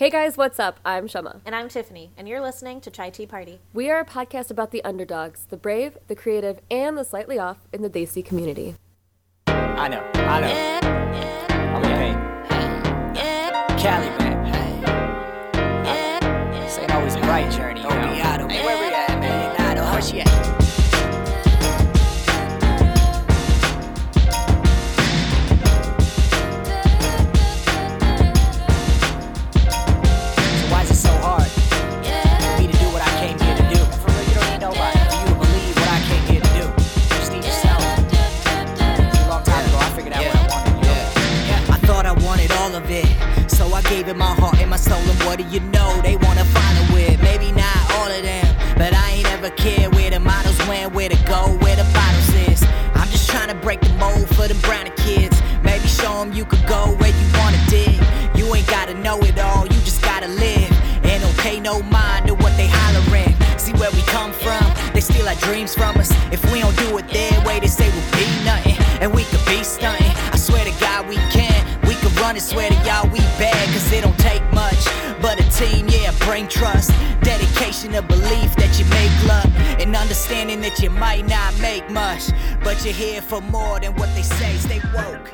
Hey guys, what's up? I'm Shama. And I'm Tiffany, and you're listening to Chai Tea Party. We are a podcast about the underdogs, the brave, the creative, and the slightly off in the Desi community. I know, I know. I'm okay. Kaly, man. This ain't always a right journey, soul. And what do you know? They wanna follow it. Maybe not all of them. But I ain't ever cared where the models went, where to go, where the bottles is. I'm just trying to break the mold for the browner kids. Maybe show them you could go where you wanna dig. You ain't gotta know it all, you just gotta live. And don't pay no mind to what they hollering. See where we come from, they steal our dreams from us. If we don't do it their way, they say we'll be nothing. And we could be stunting. I swear to God we can. We could run and swear to y'all we bad, cause it don't. But team, yeah, bring trust. Dedication, a belief that you make love. And understanding that you might not make much. But you're here for more than what they say. Stay woke.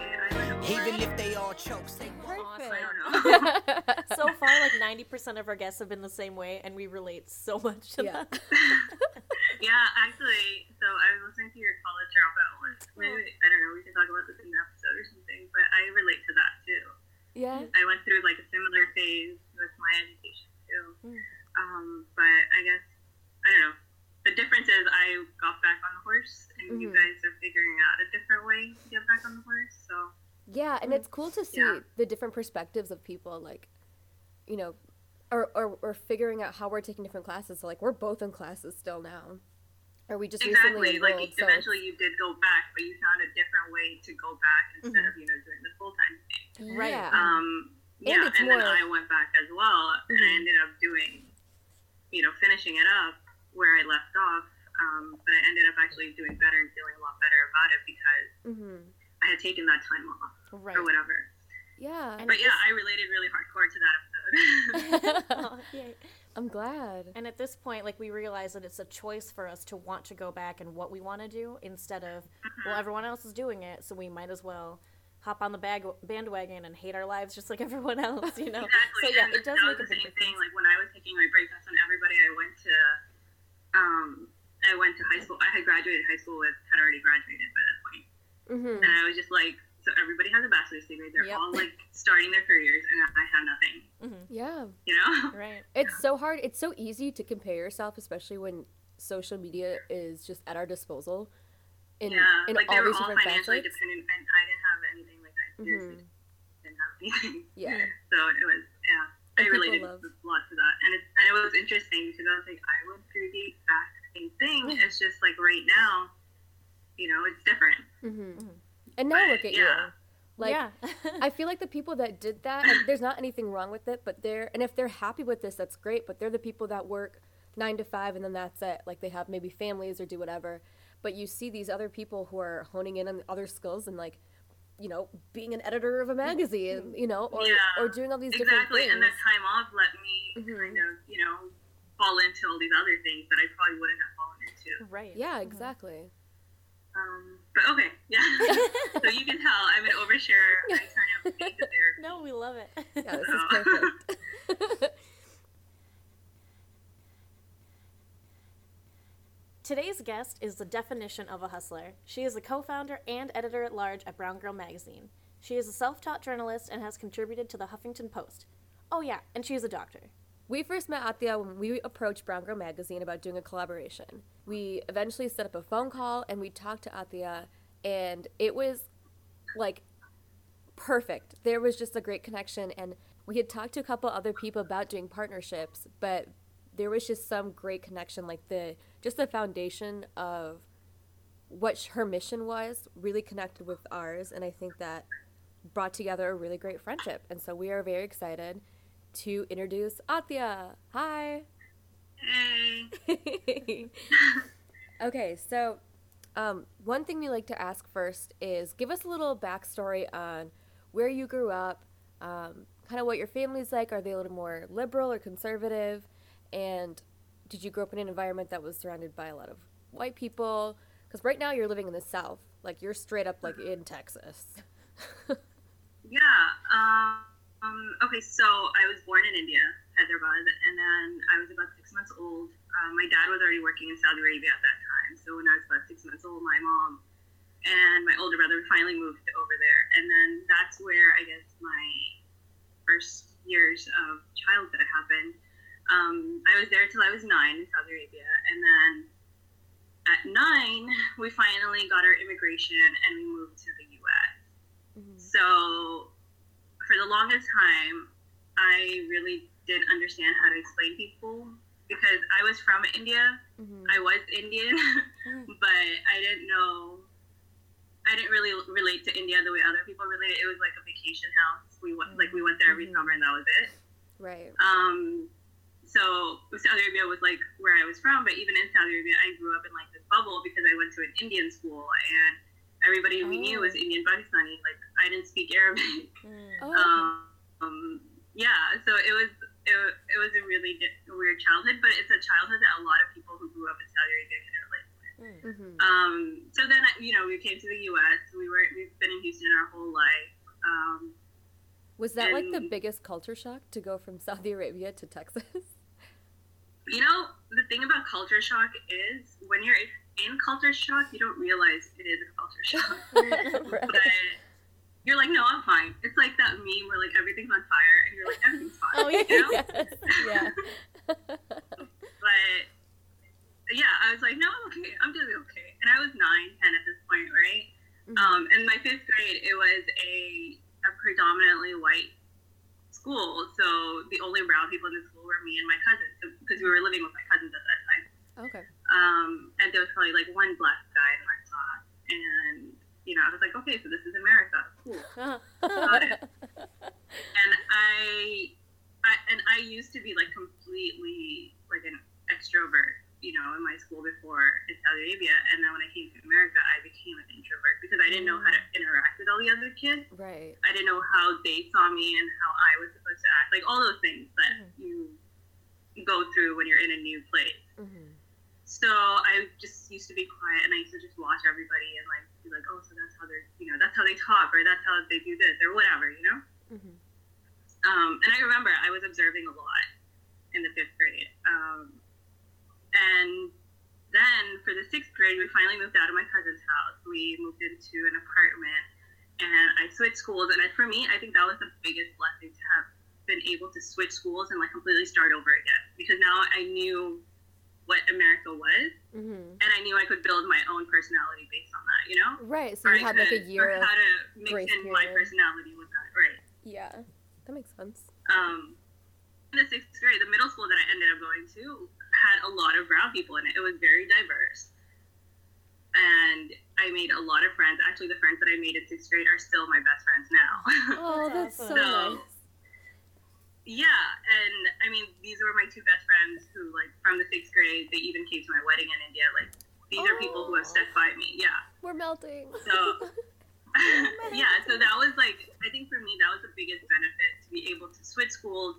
Even if they all choke, stay woke. so far, like 90% of our guests have been the same way, and we relate so much to Yeah. that. Yeah, actually, so I was listening to your college dropout one. Maybe I don't know. We can talk about this in the episode or something, but I relate to that too. Yeah. I went through like a similar phase with my education too. Um, but I guess I don't know. The difference is I got back on the horse, and you Mhm. guys are figuring out a different way to get back on the horse. So Yeah, and it's cool to see Yeah. the different perspectives of people, like, you know, or, or, or figuring out how we're taking different classes. So, like, we're both in classes still now. Or we just recently exactly, like enrolled. so eventually you did go back, but you found a different way to go back instead of you know doing the full time thing. Right. Yeah. Um, yeah, it's and then I went back as well, and I ended up doing, you know, finishing it up where I left off. Um, but I ended up actually doing better and feeling a lot better about it because hmm I had taken that time off Right. or whatever. Yeah. And But yeah, just- I related really hardcore to that episode. Oh. I'm glad. And at this point, like we realize that it's a choice for us to want to go back and what we want to do instead of, Mm-hmm. well, everyone else is doing it, so we might as well hop on the bag bandwagon and hate our lives just like everyone else, you know? exactly. So yeah, and it does that make a the big same thing. Like when I was taking my break test on everybody, I went to, um, I went to high school. I had graduated high school with had already graduated by that point. hmm and I was just like, so everybody has a bachelor's degree. They're Yep. all like starting their careers, and I have nothing. Yeah. You know? Right. It's so hard. It's so easy to compare yourself, especially when social media is just at our disposal. In, yeah, in like they all were these all different financially facets. dependent, and I didn't have anything like that. Seriously, Mhm. didn't. Yeah. So it was, yeah, And I people related love- a lot to that, and it and it was interesting because I was like, I went through the exact same thing. It's just like right now, you know, it's different. hmm And now look at Yeah. you. Like, yeah. I feel like the people that did that, and there's not anything wrong with it, but they're, and if they're happy with this, that's great, but they're the people that work nine to five and then that's it. Like they have maybe families or do whatever. But you see these other people who are honing in on other skills and like, you know, being an editor of a magazine, you know, or, Yeah, or doing all these different Exactly, things. and that time off let me Mhm. kind of, you know, fall into all these other things that I probably wouldn't have fallen into. right. yeah, exactly. Um, but okay, yeah. so you can tell I'm an overshare. I turn everything to therapy. No, we love it. Yeah, this is perfect. Today's guest is the definition of a hustler. She is the co founder and editor at large at Brown Girl Magazine. She is a self taught journalist and has contributed to the Huffington Post. Oh, yeah, and she's a doctor. We first met Atiya when we approached Brown Girl Magazine about doing a collaboration. We eventually set up a phone call and we talked to Atiya, and it was like perfect. There was just a great connection, and we had talked to a couple other people about doing partnerships, but there was just some great connection, like the just the foundation of what her mission was really connected with ours, and I think that brought together a really great friendship. And so we are very excited to introduce Atiya. Hi. Hey. okay, so um, one thing we like to ask first is give us a little backstory on where you grew up, um, kind of what your family's like. Are they a little more liberal or conservative? And did you grow up in an environment that was surrounded by a lot of white people? Because right now you're living in the South, like you're straight up like in Texas. Yeah. Um, okay, so I was born in India, Hyderabad, and then I was about six months old. Um, my dad was already working in Saudi Arabia at that time. So when I was about six months old, my mom and my older brother finally moved over there. And then that's where I guess my first years of childhood happened. Um, I was there till I was nine in Saudi Arabia. And then at nine, we finally got our immigration and we moved to the US. So for the longest time, I really didn't understand how to explain people because I was from India. Mhm. I was Indian, but I didn't know. I didn't really relate to India the way other people related. It was like a vacation house. We went like we went there every Mhm. summer, and that was it. Right. Um, so Saudi Arabia was like where I was from, but even in Saudi Arabia, I grew up in like this bubble because I went to an Indian school and everybody we knew was Oh. Indian Pakistani. Like I didn't speak Arabic. Oh, Um, yeah, so it was it, it was a really di- weird childhood, but it's a childhood that a lot of people who grew up in Saudi Arabia can relate. hmm Um, so then you know we came to the U.S. We were we've been in Houston our whole life. Um, Was that like the biggest culture shock to go from Saudi Arabia to Texas? You know, the thing about culture shock is when you're in culture shock, you don't realize it is a culture shock. right. but you're like, no, I'm fine. It's like that meme where like everything's on fire and you're like, everything's fine. Oh, yeah. You know? yes. Yeah. But yeah, I was like, no, I'm okay. I'm doing okay. And I was nine, ten at this point, right? Mhm. Um, in my fifth grade, it was a, a predominantly white school. So the only brown people in the school were me and my cousins because we were living with my cousins at that time. okay. um, and there was probably like one black guy in our class, and you know, I was like, okay, so this is America, cool, got it. And I, I, and I used to be like completely like an extrovert, you know, in my school before in Saudi Arabia, and then when I came to America, I became an introvert because I didn't know how to interact with all the other kids. right. I didn't know how they saw me and how I was supposed to act, like all those things that you go through when you're in a new place. hmm So I just used to be quiet and I used to just watch everybody and like be like, oh, so that's how they're, you know, that's how they talk or that's how they do this or whatever, you know? hmm Um, and I remember I was observing a lot in the fifth grade. Um, and then for the sixth grade, we finally moved out of my cousin's house. We moved into an apartment and I switched schools. And for me, I think that was the biggest blessing to have been able to switch schools and like completely start over again because now I knew what America was hmm and I knew I could build my own personality based on that, you know? Right. So Or you I had like a year of how to mix in my personality with that, right? yeah. That makes sense. Um, in the sixth grade, the middle school that I ended up going to had a lot of brown people in it. It was very diverse, and I made a lot of friends. Actually, the friends that I made in sixth grade are still my best friends now. Oh, That's that's so awesome. nice. yeah, and I mean, these were my two best friends who, like, from the sixth grade, they even came to my wedding in India. Like, these are people who have stuck by me. Yeah. We're melting. So yeah, so that was like I think for me that was the biggest benefit to be able to switch schools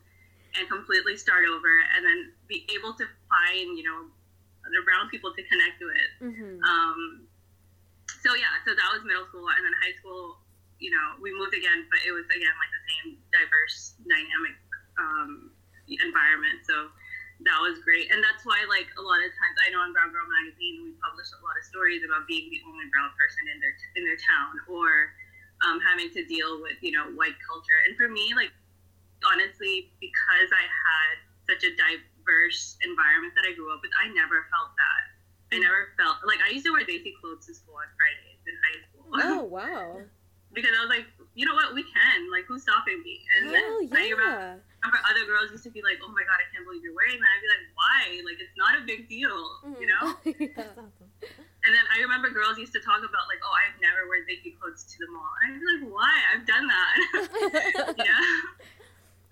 and completely start over and then be able to find, you know, other brown people to connect with. hmm Um so yeah, so that was middle school and then high school, you know, we moved again, but it was again like the same diverse dynamic um environment. So that was great. And that's why like a lot of times I know in Brown Girl magazine we publish a lot of stories about being the only brown person in their in their town or um, having to deal with, you know, white culture. And for me, like honestly, because I had such a diverse environment that I grew up with, I never felt that. I mm. never felt like I used to wear Desi clothes to school on Fridays in high school Oh wow. because I was like, you know what, we can. Like, who's stopping me? And Hell I remember, yeah. remember other girls used to be like, oh my god, I can't believe you're wearing that. I'd be like, why? Like, it's not a big deal, mm. you know. yeah. That's awesome. And then I remember girls used to talk about like, oh, I've never worn Desi clothes to the mall. And I'd be like, why? I've done that. yeah.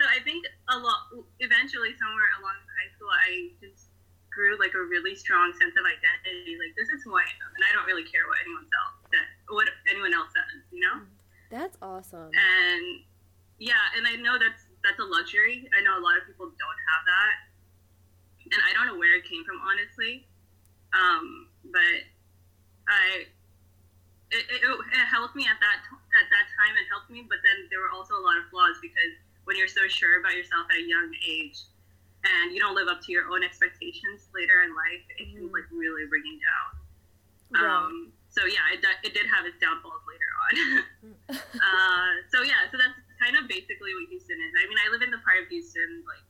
So I think a lot. Eventually, somewhere along high school, I just grew like a really strong sense of identity. Like this is who I am, and I don't really care what anyone else says, what anyone else says. You know. That's awesome. And yeah, and I know that's that's a luxury. I know a lot of people don't have that, and I don't know where it came from, honestly. Um, but I it, it, it helped me at that at that time. It helped me, but then there were also a lot of flaws because when you're so sure about yourself at a young age, and you don't live up to your own expectations later in life, it can like really bring you down. Right. Um, so yeah, it, it did have its downfalls later on. uh, so yeah, so that's kind of basically what Houston is. I mean, I live in the part of Houston, like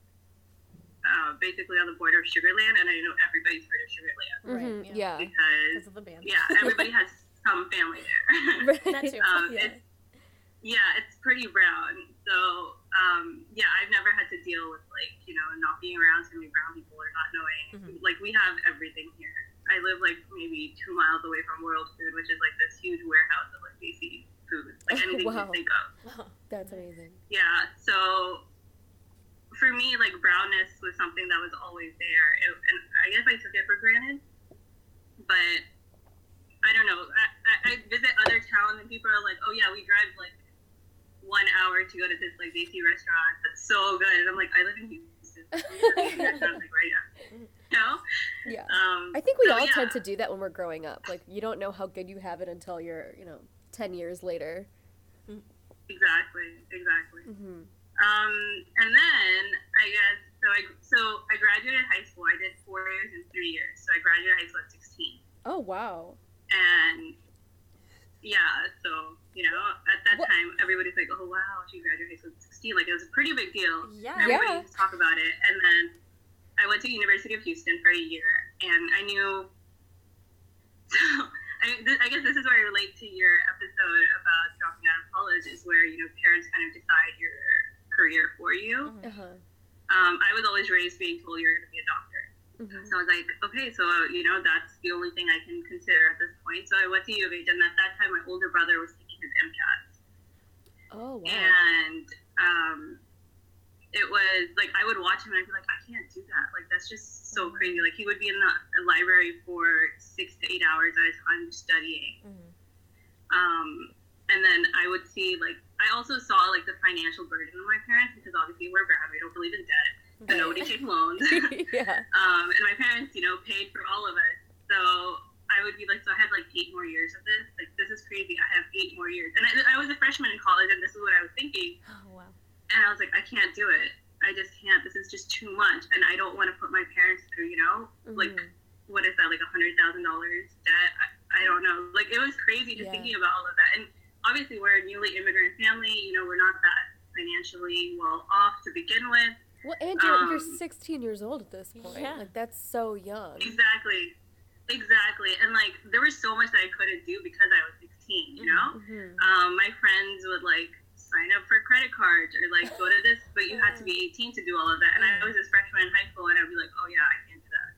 uh, basically on the border of Sugarland, and I know everybody's heard of Sugarland Mhm, Right, yeah. because Because of the band. yeah, everybody has some family there. Right. That too. um, Yeah. it's, yeah, it's pretty brown. So um, yeah, I've never had to deal with like you know not being around too many brown people or not knowing. Mhm. Like we have everything here. I live like maybe two miles away from World Food, which is like this huge warehouse of like basic food, like Oh, anything wow. you think of. That's amazing. Yeah, so for me, like brownness was something that was always there, it, and I guess I took it for granted. But I don't know. I, I, I visit other towns, and people are like, "Oh yeah, we drive like one hour to go to this like Desi restaurant that's so good," and I'm like, "I live in Houston. Desi restaurant's like right up." You know? Yeah. Um, I think we so, all yeah. tend to do that when we're growing up. Like you don't know how good you have it until you're, you know, 10 years later. Exactly. Exactly. hmm Um, and then I guess so. I so I graduated high school. I did four years and three years. So I graduated high school at 16. Oh, wow. And yeah, so you know, at that What- time, everybody's like, "Oh wow, she graduated high school at 16." Like it was a pretty big deal. Yeah. Everybody Yeah. used to talk about it. And then I went to University of Houston for a year, and I knew. So I, th- I guess this is where I relate to your episode about dropping out of college, is where you know parents kind of decide your career for you. Mhm. Uh-huh. Um, I was always raised being told you're going to be a doctor. hmm So I was like, okay, so you know that's the only thing I can consider at this point. So I went to U of H, and at that time, my older brother was taking his MCAT, Oh, wow. and um, it was like I would watch him, and I'd be like, I can't do that. Like that's just so crazy. Like he would be in the library for six to eight hours at a time studying. Mhm. Um, and then I would see like I also saw like the financial burden of my parents because obviously we're brown, we don't believe in debt, so Right. nobody takes loans. yeah. um, and my parents, you know, paid for all of it. So would be like, so I had like eight more years of this. Like this is crazy. I have eight more years, and I, I was a freshman in college, and this is what I was thinking. Oh, wow. And I was like, I can't do it. I just can't. This is just too much, and I don't want to put my parents through. You know, like Mhm. what is that? Like a hundred thousand dollars debt? I, I don't know. Like it was crazy just Yeah. thinking about all of that. And obviously, we're a newly immigrant family. You know, we're not that financially well off to begin with. Well, and you're, you're Um, 16 years old at this point. Yeah. Like, that's so young. Exactly. Exactly. And like there was so much that I couldn't do because I was 16, you know? hmm Um, my friends would like sign up for credit cards or like go to this, but you had to be 18 to do all of that. And I was this freshman in high school and I'd be like, oh yeah, I can't do that.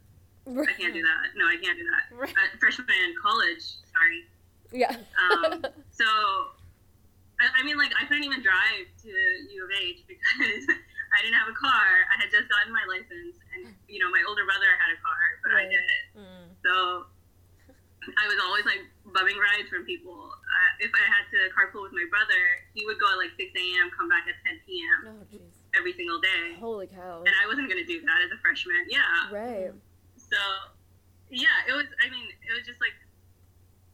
I can't do that. No, I can't do that. Right. Uh, freshman in college, sorry. Yeah. Um, so, I, I mean, like, I couldn't even drive to U of H because I didn't have a car. I had just gotten my license, and you know, my older brother had a car, but I didn't. Mm. So, I was always like bumming rides from people. Uh, if I had to carpool with my brother, he would go at like 6 a.m., come back at 10 p.m. oh, every single day, Holy cow. and I wasn't gonna do that as a freshman. Yeah. Right. So, yeah, it was. I mean, it was just like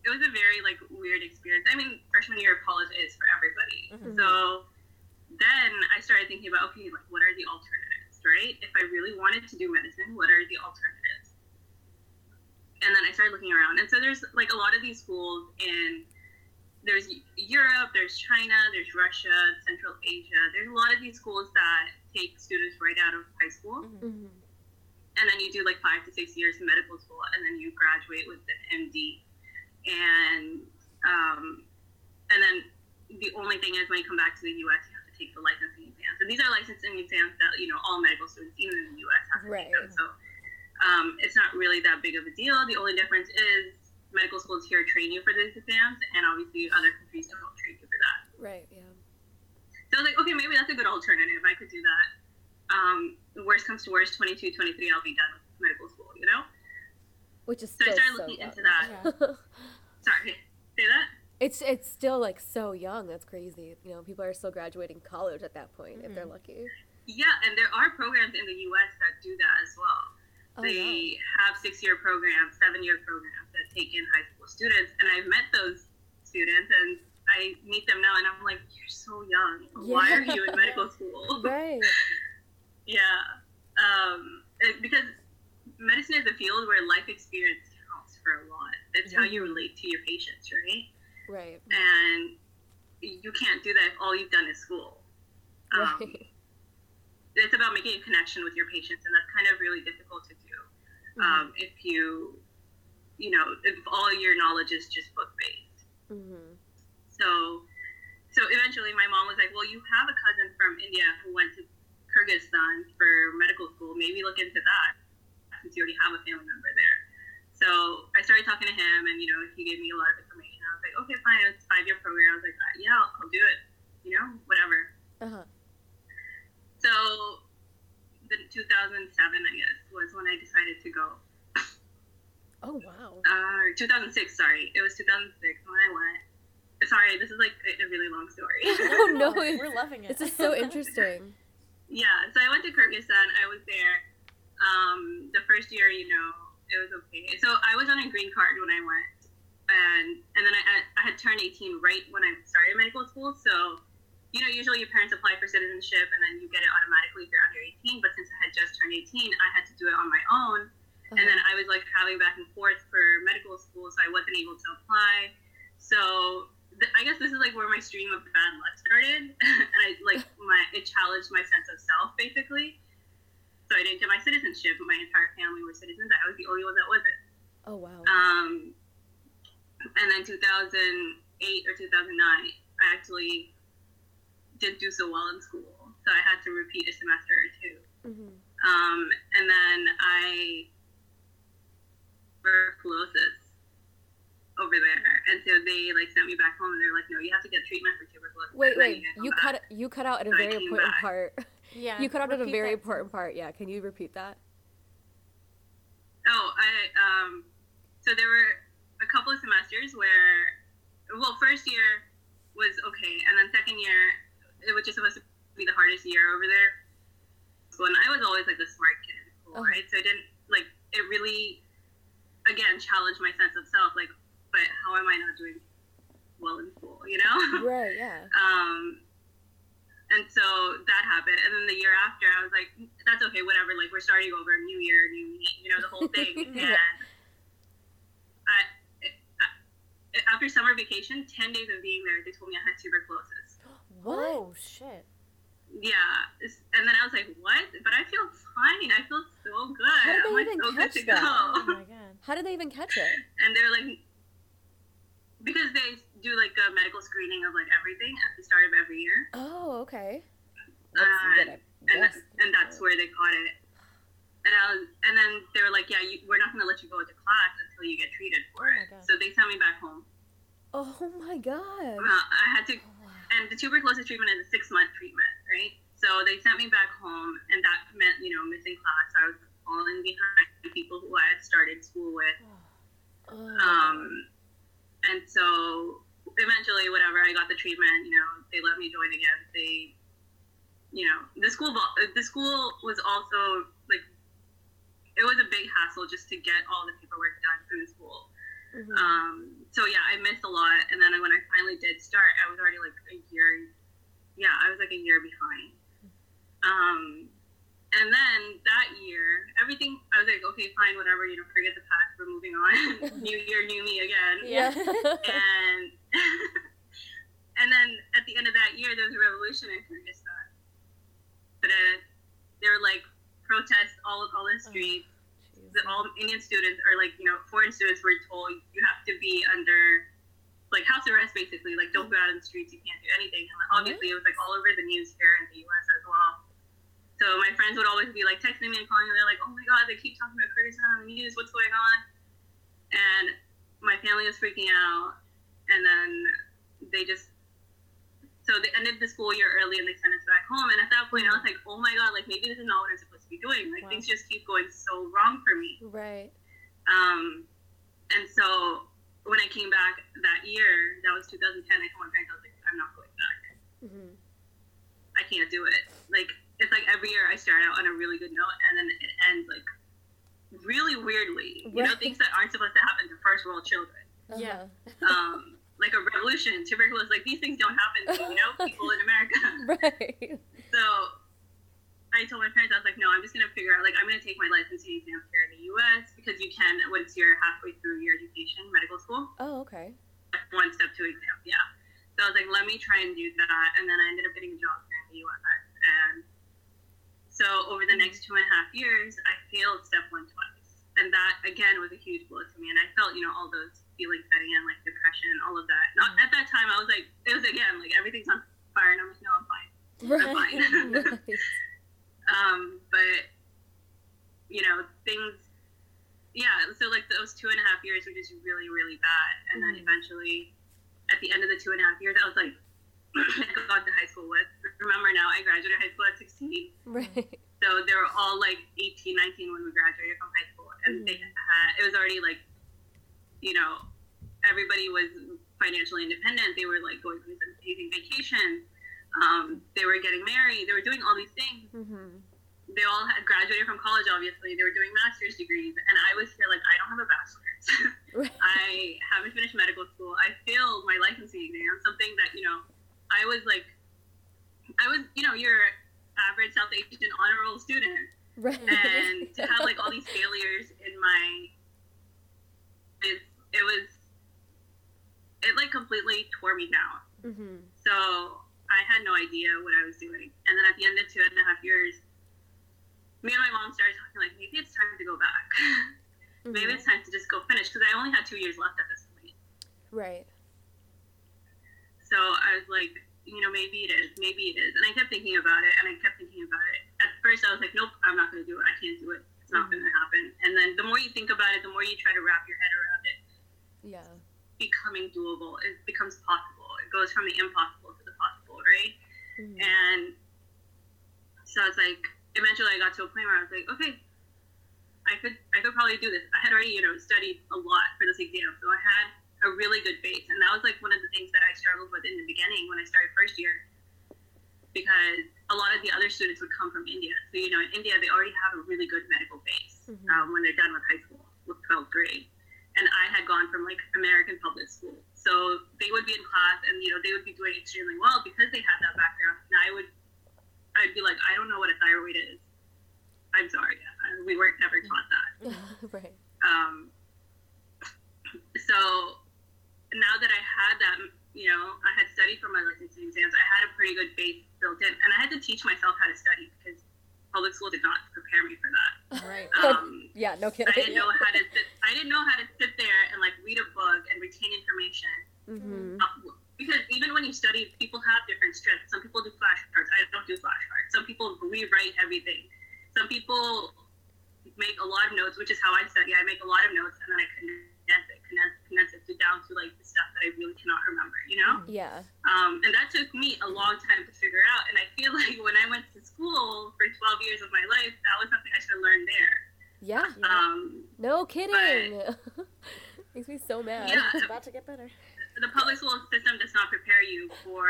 it was a very like weird experience. I mean, freshman year of college is for everybody. Mhm. So then I started thinking about okay, like what are the alternatives, right? If I really wanted to do medicine, what are the alternatives? And then I started looking around, and so there's like a lot of these schools in there's Europe, there's China, there's Russia, Central Asia. There's a lot of these schools that take students right out of high school Mhm. hmm and then you do like five to six years in medical school, and then you graduate with an MD. And um, and then the only thing is when you come back to the U.S., you have to take the licensing exams, and these are licensing exams that you know all medical students, even in the U.S., have to Right. take them. So um, it's not really that big of a deal. The only difference is medical schools here train you for these exams, and obviously other countries don't train you for that. Right, yeah. So I was like, okay, maybe that's a good alternative. I could do that. Um, worst comes to worst, 22, 23, I'll be done with medical school, you know? Which is So I started looking into that. Sorry, say that? it's it's still like so young. That's crazy. You know, people are still graduating college at that point if Mm-hmm. they're lucky. yeah, and there are programs in the U.S. that do that as well. Oh, they have six-year programs, seven-year programs that take in high school students, and I've met those students, and I meet them now, and I'm like, you're so young. Why are you in medical school? Right. Yeah, um, it- because medicine is a field where life experience counts for a lot. It's how you relate to your patients, right? Right. And you can't do that if all you've done is school. Um, Right. It's about making a connection with your patients, and that's kind of really difficult to do um, if you, you know, if all your knowledge is just book based. Mm-hmm. So, so eventually, my mom was like, "Well, you have a cousin from India who went to Kyrgyzstan for medical school. Maybe look into that, since you already have a family member there." So I started talking to him, and you know, he gave me a lot of information. I was like, "Okay, fine. It's a five year program." I was like, "Yeah, I'll, I'll do it. You know, whatever." Uh huh. So, the 2007, I guess, was when I decided to go. Oh wow. Uh, 2006, sorry. It was 2006 when I went. Sorry, this is like a, a really long story. Oh no. We're loving it. This is so interesting. yeah, so I went to Kyrgyzstan. I was there. Um, the first year, you know, it was okay. So I was on a green card when I went, and and then I, I had turned 18 right when I started medical school. So, you know, usually your parents apply for citizenship and then you get it automatically if you're under 18. But since I had just turned 18, I had to do it on my own. And then I was like traveling back and forth for medical school, so I wasn't able to apply. So th- I guess this is like where my stream of bad luck started, and I like my it challenged my sense of self basically. So I didn't get my citizenship. My entire family were citizens. I was the only one that wasn't. Oh wow. Um, and then 2008 or 2009, I actually didn't do so well in school, so I had to repeat a semester or two. Mm-hmm. Um, and then I tuberculosis over there, and so they like sent me back home, and they're like, "No, you have to get treatment for tuberculosis." Wait, wait. You back." cut you cut out at a So I very important back. part. yeah. You cut out at a very that. important part. Yeah. Can you repeat that? Oh, I um, so there were a couple of semesters where, well, first year was okay, and then second year, it was just supposed to be the hardest year over there. And I was always like the smart kid in school, Oh. right? So I didn't like it really, again, challenged my sense of self. Like, but how am I not doing well in school? You know? Right. Yeah. Um, and so that happened. And then the year after, I was like, that's okay, whatever. Like, we're starting over, new year, new me, you know, the whole thing. Yeah. And I, I, after summer vacation, 10 days of being there, they told me I had tuberculosis. What? Oh shit. Yeah. And then I was like, what? But I feel fine. I feel so good. How did they I'm like, even so good catch to that? Oh my god. How did they even catch it? and they're like, because they do like a medical screening of like everything at the start of every year. Oh, okay. Uh, good, and, guess. and that's where they caught it. And I was, and then they were like, "Yeah, you, we're not going to let you go into class until you get treated for Oh it." God. So they sent me back home. Oh my god. Uh, I had to, and the tuberculosis treatment is a six month treatment, right? So they sent me back home, and that meant you know missing class. I was falling behind people who I had started school with. Oh, Um, and so eventually, whatever, I got the treatment. You know, they let me join again. They, you know, the school, the school was also like, it was a big hassle just to get all the paperwork done through the school. Mhm. Um, so yeah, I missed a lot. And then when I finally did start, I was already like a year. Yeah, I was like a year behind. Um, and then that year, everything I was like, okay, fine, whatever. You know, forget the past. We're moving on. new year, new me again yeah. and and then at the end of that year, there was a revolution in Kyrgyzstan. But uh, there were like protests all all the streets. The, all Indian students or like you know foreign students were told you have to be under like house arrest basically. Like don't go out in the streets. You can't do anything. And obviously, it was like all over the news here in the U.S. as well. So my friends would always be like texting me and calling me. They're like, "Oh my God, they keep talking about Kyrgyzstan on the news. What's going on?" And my family was freaking out. And then they just so they ended the school year early and they sent us back home. And at that point, I was like, "Oh my God, like maybe this is not what I'm supposed to be doing. Like Wow. things just keep going so wrong for me." right. Um, and so when I came back that year, that was 2010. I told my parents, I was like, "I'm not going back." Mm-hmm. I can't do it. Like it's like every year I start out on a really good note and then it ends like really weirdly. You know, things that aren't supposed to happen to first world children. Yeah. Um, like a revolution, tuberculosis, like these things don't happen to, you know, people in America. Right. So I told my parents, I was like, no, I'm just going to figure out, like, I'm going to take my licensing exam here in the US because you can once you're halfway through your education, medical school, Oh, okay. one step two exam. Yeah. So I was like, let me try and do that. And then I ended up getting a job here in the US. And so over the next two and a half years, I failed step one twice. And that, again, was a huge blow to me. And I felt, you know, all those feelings setting in, like depression, all of that. Not, at that time, I was like, it was again, like, everything's on fire. And I'm like, no, I'm fine. Right. fine. right. Um, but you know, things. Yeah, so like those two and a half years were just really, really bad, and then Mhm. eventually, at the end of the two and a half years, I was like, I got to high school with. Remember now, I graduated high school at 16, Right. so they were all like 18, 19 when we graduated from high school, and they had it was already like, you know, everybody was financially independent. They were like going through some amazing vacations. Um, they were getting married. They were doing all these things Mm-hmm. they all had graduated from college obviously they were doing master's degrees and i was here like i don't have a bachelor's i haven't finished medical school i failed my licensing exam something that you know i was like i was you know your average south asian honor roll student Right. and to have like all these failures in my it, it was it like completely tore me down mm-hmm. so I had no idea what I was doing. And then at the end of two and a half years, me and my mom started talking like, maybe it's time to go back. maybe Mm-hmm. it's time to just go finish because I only had two years left at this point. Right. So I was like, you know, maybe it is, maybe it is. And I kept thinking about it and I kept thinking about it. At first, I was like, nope, I'm not going to do it. I can't do it. It's not going to happen. And then the more you think about it, the more you try to wrap your head around it, Yeah. becoming doable. It becomes possible. It goes from the impossible to the possible, Mhm. And so it's like eventually I got to a point where I was like, okay, I could I could probably do this. I had already, you know, studied a lot for this exam, so I had a really good base. And that was like one of the things that I struggled with in the beginning when I started first year. Because a lot of the other students would come from India. So, you know, in India they already have a really good medical base Mhm. um, when they're done with high school, with 12th grade. And I had gone from like American public school. So they would be in class and, you know, they would be doing extremely well because they had that background. I would, I'd be like, I don't know what a thyroid is. I'm sorry. We weren't never taught that. right. Um, so now that I had that, you know, I had studied for my licensing exams, I had a pretty good base built in. And I had to teach myself how to study because public school did not prepare me for that. Right. Um, Yeah. No kidding. I didn't know how to sit. I didn't know how to sit there and like read a book and retain information. Mm-hmm. Uh, Because even when you study, people have different strengths. Some people do flashcards. I don't do flashcards. Some people rewrite everything. Some people make a lot of notes, which is how I study. I make a lot of notes and then I condense it, condense, condense it to down to like the stuff that I really cannot remember. You know. Yeah. Um, and that took me a long time to figure out. And I feel like when I went to school for 12 years of my life, that was something I should have learned there. Yeah. Um, No kidding. Makes me so mad. yeah, It's about to get better. The public school system does not prepare you for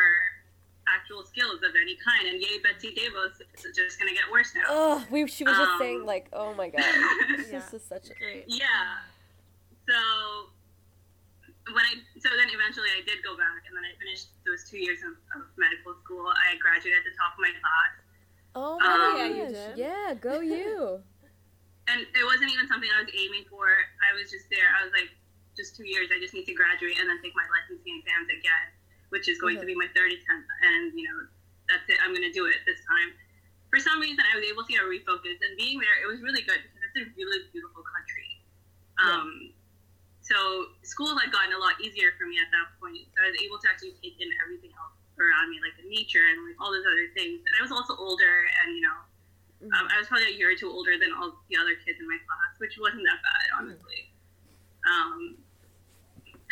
actual skills of any kind. And yay, Betsy DeVos is just going to get worse now. Oh, we she was just Um, saying like, oh my god, Yeah. this is such a Great. yeah. So when I so then eventually I did go back, and then I finished those two years of, of medical school. I graduated at the top of my class. Oh Um, my yeah, you did. Yeah, go you. and it wasn't even something I was aiming for. I was just there. I was like, just two years. I just need to graduate and then take my licensing exams again, which is going to be my third attempt. And you know, that's it. I'm going to do it this time. For some reason, I was able to refocus. And being there, it was really good because it's a really beautiful country. Um, So school had gotten a lot easier for me at that point. So I was able to actually take in everything else around me, like the nature and like all those other things. And I was also older, and you know, um, I was probably a year or two older than all the other kids in my class, which wasn't that bad, honestly. Um,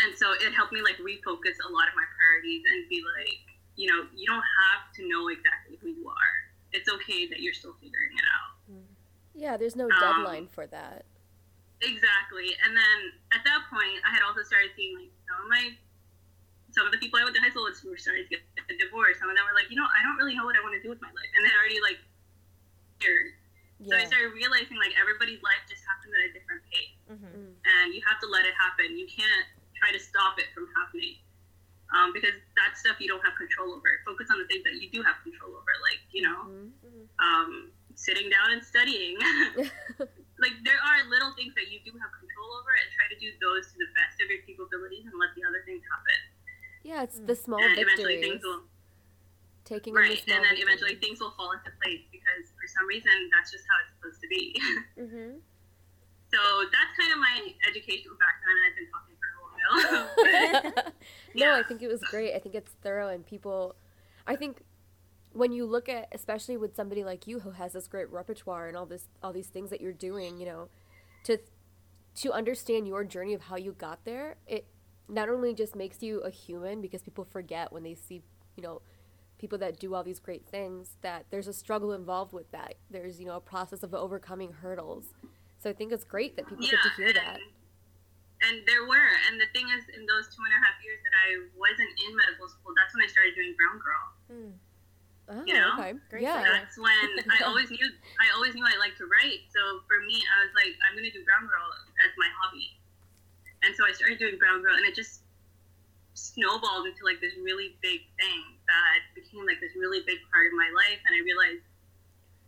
and so it helped me like refocus a lot of my priorities and be like, you know, you don't have to know exactly who you are. It's okay that you're still figuring it out. Yeah, there's no Um, deadline for that. Exactly. And then at that point, I had also started seeing like some of my, some of the people I went to high school with were starting to get divorced. Some of them were like, you know, I don't really know what I want to do with my life, and they had already like weird. So I started realizing like everybody's life just happens at a different pace, Mm-hmm. and you have to let it happen. You can't try to stop it from happening. Um, because that stuff you don't have control over. Focus on the things that you do have control over, like you know, Mhm. um, sitting down and studying. like there are little things that you do have control over, and try to do those to the best of your capabilities, and let the other things happen. yeah, it's the small and eventually victories. things will Taking in the right, small and then eventually things will fall into place because for some reason that's just how it's supposed to be. Mhm. so that's kind of my educational background. I've been talking no, I think it was great. I think it's thorough, and people, I think when you look at, especially with somebody like you who has this great repertoire and all this, all these things that you're doing, you know, to to understand your journey of how you got there, it not only just makes you a human because people forget when they see, you know, people that do all these great things that there's a struggle involved with that. There's you know a process of overcoming hurdles. So I think it's great that people get to hear that. And, there were, and the thing is, in those two and a half years that I wasn't in medical school, that's when I started doing Brown Girl. Oh, you know, okay. great yeah. That's when I always knew I always knew I liked to write. So for me, I was like, I'm gonna do Brown Girl as my hobby. And so I started doing Brown Girl, and it just snowballed into like this really big thing that became like this really big part of my life. And I realized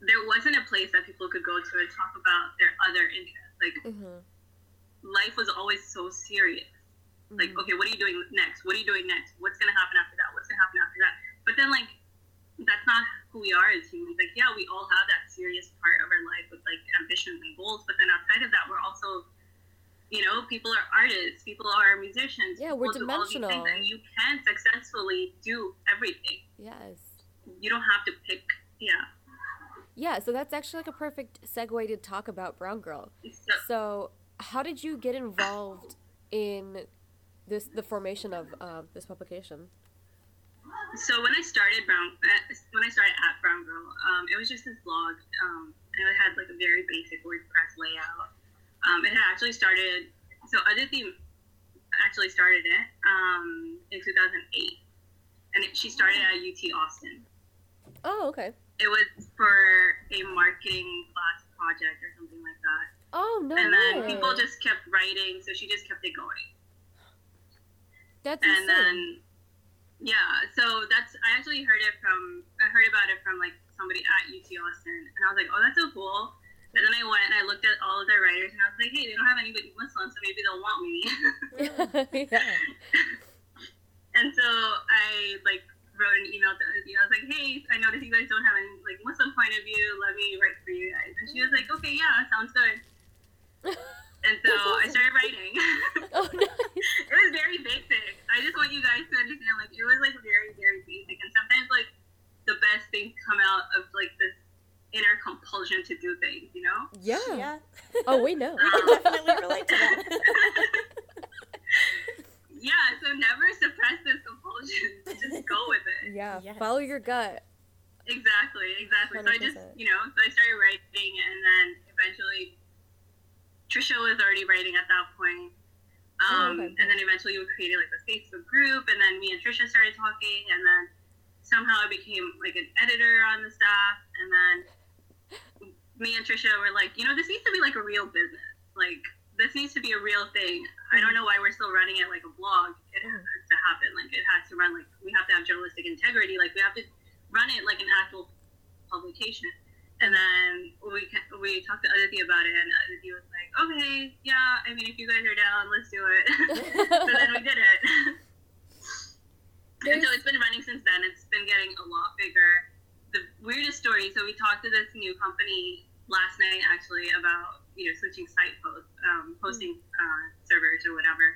there wasn't a place that people could go to and talk about their other interests. Like Mhm. Life was always so serious. Like, Mhm. okay, what are you doing next? What are you doing next? What's gonna happen after that? What's gonna happen after that? But then, like, that's not who we are as humans. Like, yeah, we all have that serious part of our life with like ambitions and goals. But then outside of that, we're also, you know, people are artists, people are musicians. Yeah, we're people do all these things, dimensional. and you can successfully do everything. Yes. You don't have to pick. Yeah. Yeah, so that's actually like a perfect segue to talk about Brown Girl. So, So, how did you get involved in this the formation of uh, this publication? so when I started Brown, uh, when I started at Brown Girl, um, it was just this blog, um, and it had like a very basic WordPress layout. Um, it had actually started, so Aditi actually started it um, in 2008, and it, she started at UT Austin. Oh, okay. It was for a marketing class project or something like that, Oh no and then way. people just kept writing, so she just kept it going. that's and insane. then yeah so that's i actually heard it from i heard about it from like somebody at ut austin and i was like oh that's so cool and then i went and i looked at all of their writers and i was like hey they don't have anybody muslim so maybe they'll want me yeah. and so i like wrote an email to you i was like hey i noticed you guys don't have any like muslim point of view let me write for you guys and she was like okay yeah sounds good and so i started writing oh, nice. it was very basic. I just want you guys to understand, like, it was like very, very basic, and sometimes like the best things come out of like this inner compulsion to do things, you know? Yeah. Yeah. Oh, we know. We can definitely relate to that. yeah. So never suppress this compulsion. Just go with it. yeah. Yes. Follow your gut. Exactly. Exactly. So I just, you know, so I started writing, and then eventually, Trisha was already writing at that point. Oh, Um, okay. And then eventually we created like a Facebook group, and then me and Trisha started talking, and then somehow I became like an editor on the staff, and then me and Trisha were like, you know, this needs to be like a real business. Like this needs to be a real thing. I don't know why we're still running it like a blog. It has to happen. Like it has to run like we have to have journalistic integrity. Like we have to run it like an actual publication. And then we we talked to Aditi about it, and Aditi was like, "Okay, yeah. I mean, if you guys are down, let's do it." so then we did it. and so it's been running since then. It's been getting a lot bigger. The weirdest story. So we talked to this new company last night, actually, about you know switching site hosts, um, hosting uh, servers or whatever.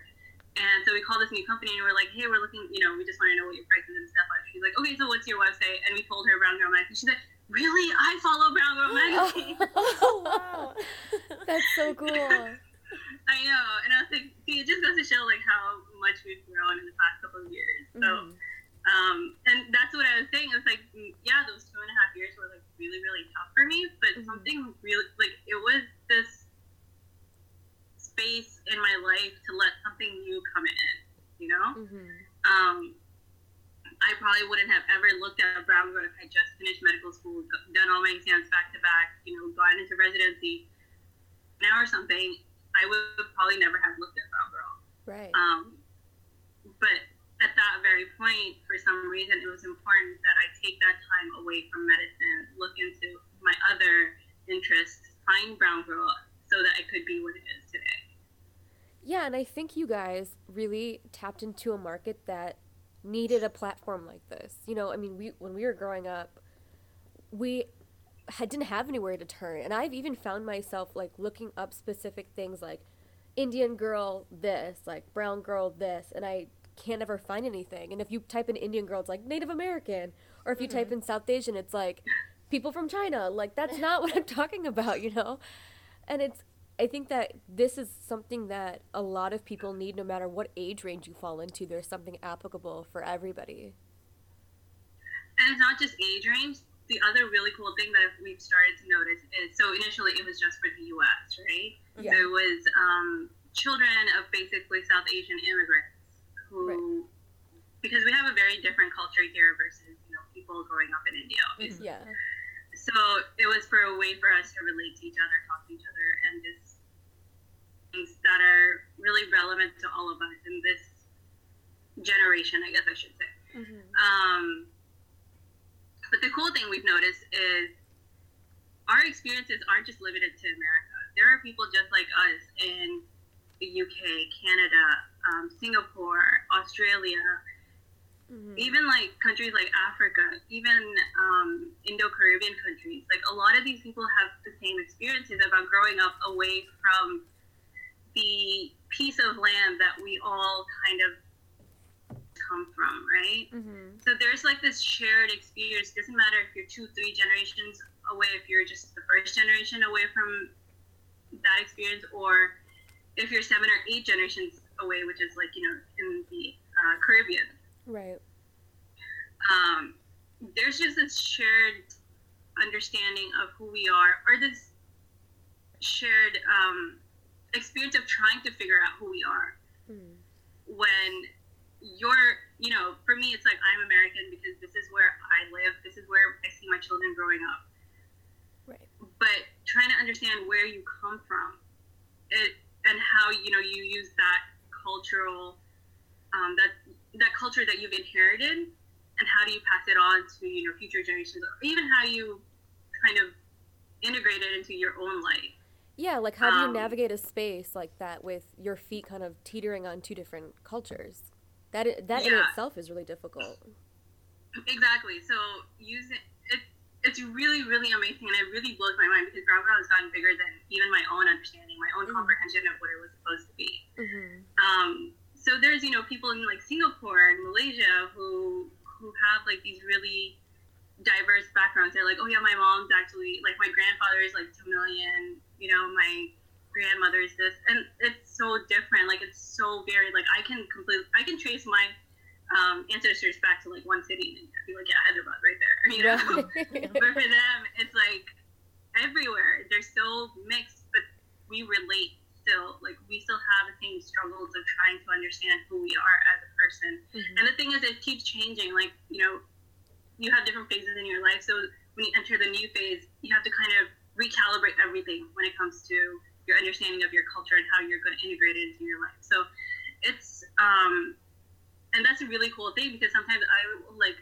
And so we called this new company and we're like, hey, we're looking, you know, we just want to know what your prices and stuff are. She's like, okay, so what's your website? And we told her Brown Girl Magazine. She's like, really? I follow Brown Girl Magazine. Oh wow. That's so cool. I know. And I was like, see, it just goes to show like how much we've grown in the past couple of years. So, Mhm. um, and that's what I was saying. It's like, mm, yeah, those two and a half years were like really, really tough for me, but Mhm. something really, like, it was this space in my life to let something new come in, you know? Mhm. um, I probably wouldn't have ever looked at a brown girl if I just finished medical school, done all my exams back to back, you know, gotten into residency now or something. I would probably never have looked at brown girl. Right. Um, but at that very point, for some reason, it was important that I take that time away from medicine, look into my other interests, find brown girl, so that I could be what it is today. Yeah, and I think you guys really tapped into a market that needed a platform like this. You know, I mean, we when we were growing up, we had, didn't have anywhere to turn, and I've even found myself like looking up specific things like Indian girl this, like brown girl this, and I can't ever find anything. And if you type in Indian girl, it's like Native American, or if you type mm-hmm. in South Asian, it's like people from China. Like that's not what I'm talking about, you know. And it's I think that this is something that a lot of people need no matter what age range you fall into. There's something applicable for everybody. And it's not just age range. The other really cool thing that we've started to notice is so initially it was just for the U.S., right? Yeah. It was um, children of basically South Asian immigrants who, because we have a very different culture here versus you know people growing up in India. obviously. Yeah. So it was for a way for us to relate to each other, talk to each other, and just things that are really relevant to all of us in this generation, I guess I should say. Um, but the cool thing we've noticed is our experiences aren't just limited to America. There are people just like us in the UK, Canada, um, Singapore, Australia, even like countries like Africa, even um, Indo Caribbean countries. Like a lot of these people have the same experiences about growing up away from the piece of land that we all kind of come from, right? Mm-hmm. So there's like this shared experience. Doesn't matter if you're two, three generations away, if you're just the first generation away from that experience, or if you're seven or eight generations away, which is like you know in the uh, Caribbean. Right. Um, there's just this shared understanding of who we are, or this shared um, experience of trying to figure out who we are. Mm. when you're you know for me it's like i'm american because this is where i live this is where i see my children growing up Right. but trying to understand where you come from it and how you know you use that cultural um, that that culture that you've inherited and how do you pass it on to you know future generations or even how you kind of integrate it into your own life Yeah, like how do you Um, navigate a space like that with your feet kind of teetering on two different cultures? That that in itself is really difficult. Exactly. So using it, it's really, really amazing, and it really blows my mind because Brown Girl has gotten bigger than even my own understanding, my own Mhm. comprehension of what it was supposed to be. Mm-hmm. Um, so there's you know people in like Singapore and Malaysia who who have like these really diverse backgrounds. They're like, oh yeah, my mom's actually like my grandfather is like Tamilian. You know, my grandmother is this, and it's so different. Like it's so varied. Like I can completely, I can trace my um, ancestors back to like one city and be like, yeah, Hyderabad, right there. You know. But for them, it's like everywhere. They're so mixed, but we relate still. Like we still have the same struggles of trying to understand who we are as a person. Mhm. And the thing is, it keeps changing. Like you know, you have different phases in your life. So when you enter the new phase, you have to kind of recalibrate everything when it comes to your understanding of your culture and how you're going to integrate it into your life. So it's um, and that's a really cool thing because sometimes I will, like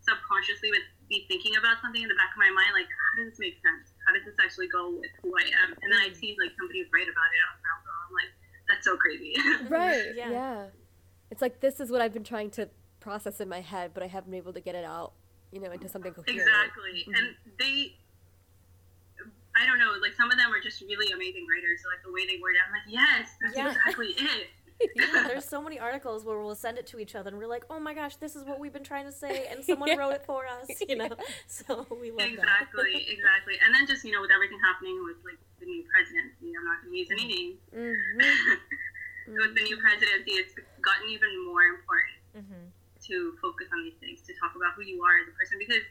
subconsciously would be thinking about something in the back of my mind, like how does this make sense? How does this actually go with who I am? And then I see like somebody write about it on Brown I'm like, that's so crazy. right. Yeah. Yeah. It's like this is what I've been trying to process in my head, but I haven't been able to get it out, you know, into something coherent. Exactly. Mhm. And they, I don't know, like some of them are just really amazing writers. So like the way they word it, I'm like, yes, that's Yeah. exactly it. Yeah, there's so many articles where we'll send it to each other and we're like, oh my gosh, this is what we've been trying to say, and someone Yeah. wrote it for us, you know? So we love that. exactly, exactly. And then just, you know, with everything happening with like the new presidency, I'm not going to use any names. Mm-hmm. with the new presidency, it's gotten even more important that. To focus on these things, to talk about who you are as a person. Because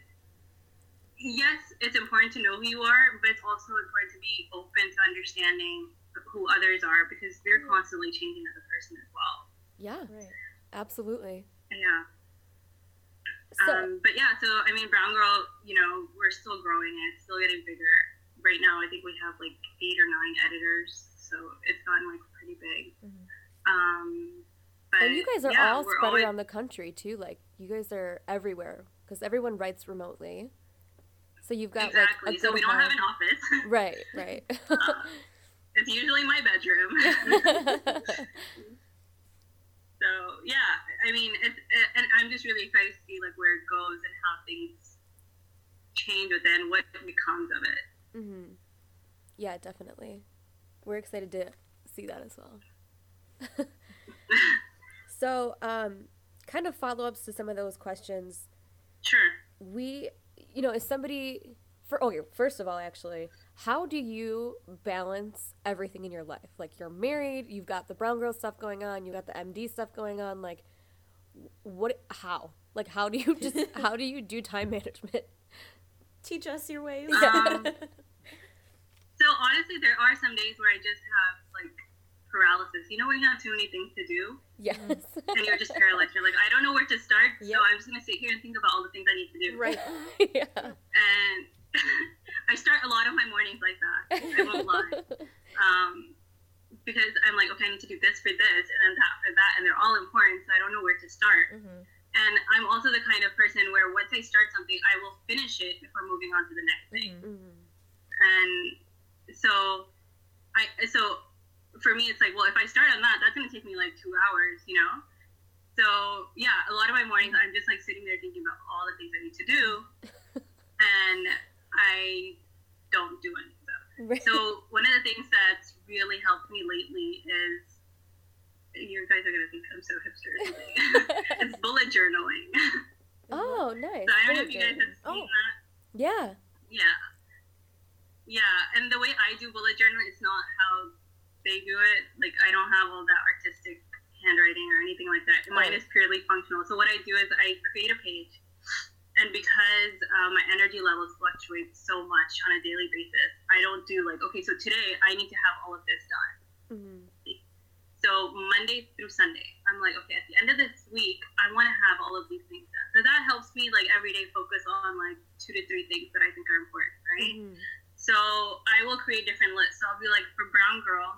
yes, it's important to know who you are, but it's also important to be open to understanding who others are because we're constantly changing as a person as well. Yeah, Right. absolutely. Yeah. So, um, but yeah, so I mean, Brown Girl, you know, we're still growing and it's still getting bigger. Right now, I think we have like eight or nine editors, so it's gotten like pretty big. Um, but and you guys are yeah, all spread always- around the country too. Like you guys are everywhere because everyone writes remotely. So you've got Exactly. like a so we don't have an office. Right, right. it's usually my bedroom. so yeah, I mean, it, and I'm just really excited to see like where it goes and how things change within what becomes of it. hmm Yeah, definitely. We're excited to see that as well. So, um, kind of follow ups to some of those questions. Sure. We, you know, is somebody for okay, first of all, actually, how do you balance everything in your life? Like you're married, you've got the brown girl stuff going on, You've got the MD stuff going on. Like, what? How? Like, how do you just how do you do time management? Teach us your ways. Um, So honestly, there are some days where I just have like paralysis. You know when you have too many things to do Yes. and you're just paralyzed. You're like, I don't know where to start, Yep. so I'm just gonna sit here and think about all the things I need to do. right. yeah. And I start a lot of my mornings like that. I won't lie. Um, because I'm like, okay, I need to do this for this, and then that for that, and they're all important, so I don't know where to start. Mhm. And I'm also the kind of person where once I start something, I will finish it before moving on to the next thing. Mhm. And so, I so for me, it's like, well, if I start on that, that's gonna take me like two hours, you know. So yeah, a lot of my mornings, I'm just like sitting there thinking about all the things I need to do, and I don't do any of them. Right. So one of the things that's really helped me lately is you guys are gonna think I'm so hipster it's bullet journaling. oh, nice. so I don't know if you guys have seen Oh. that. Yeah. Yeah. Yeah, and the way I do bullet journaling is not how they do it. Like I don't have all that artistic handwriting or anything like that. Mine is purely functional. So what I do is I create a page, and because uh, my energy levels fluctuate so much on a daily basis, I don't do like okay, so today I need to have all of this done. hmm So Monday through Sunday, I'm like, okay, at the end of this week, I want to have all of these things done. So that helps me like every day focus on like two to three things that I think are important, right? hmm So I will create different lists. So I'll be like, for Brown Girl,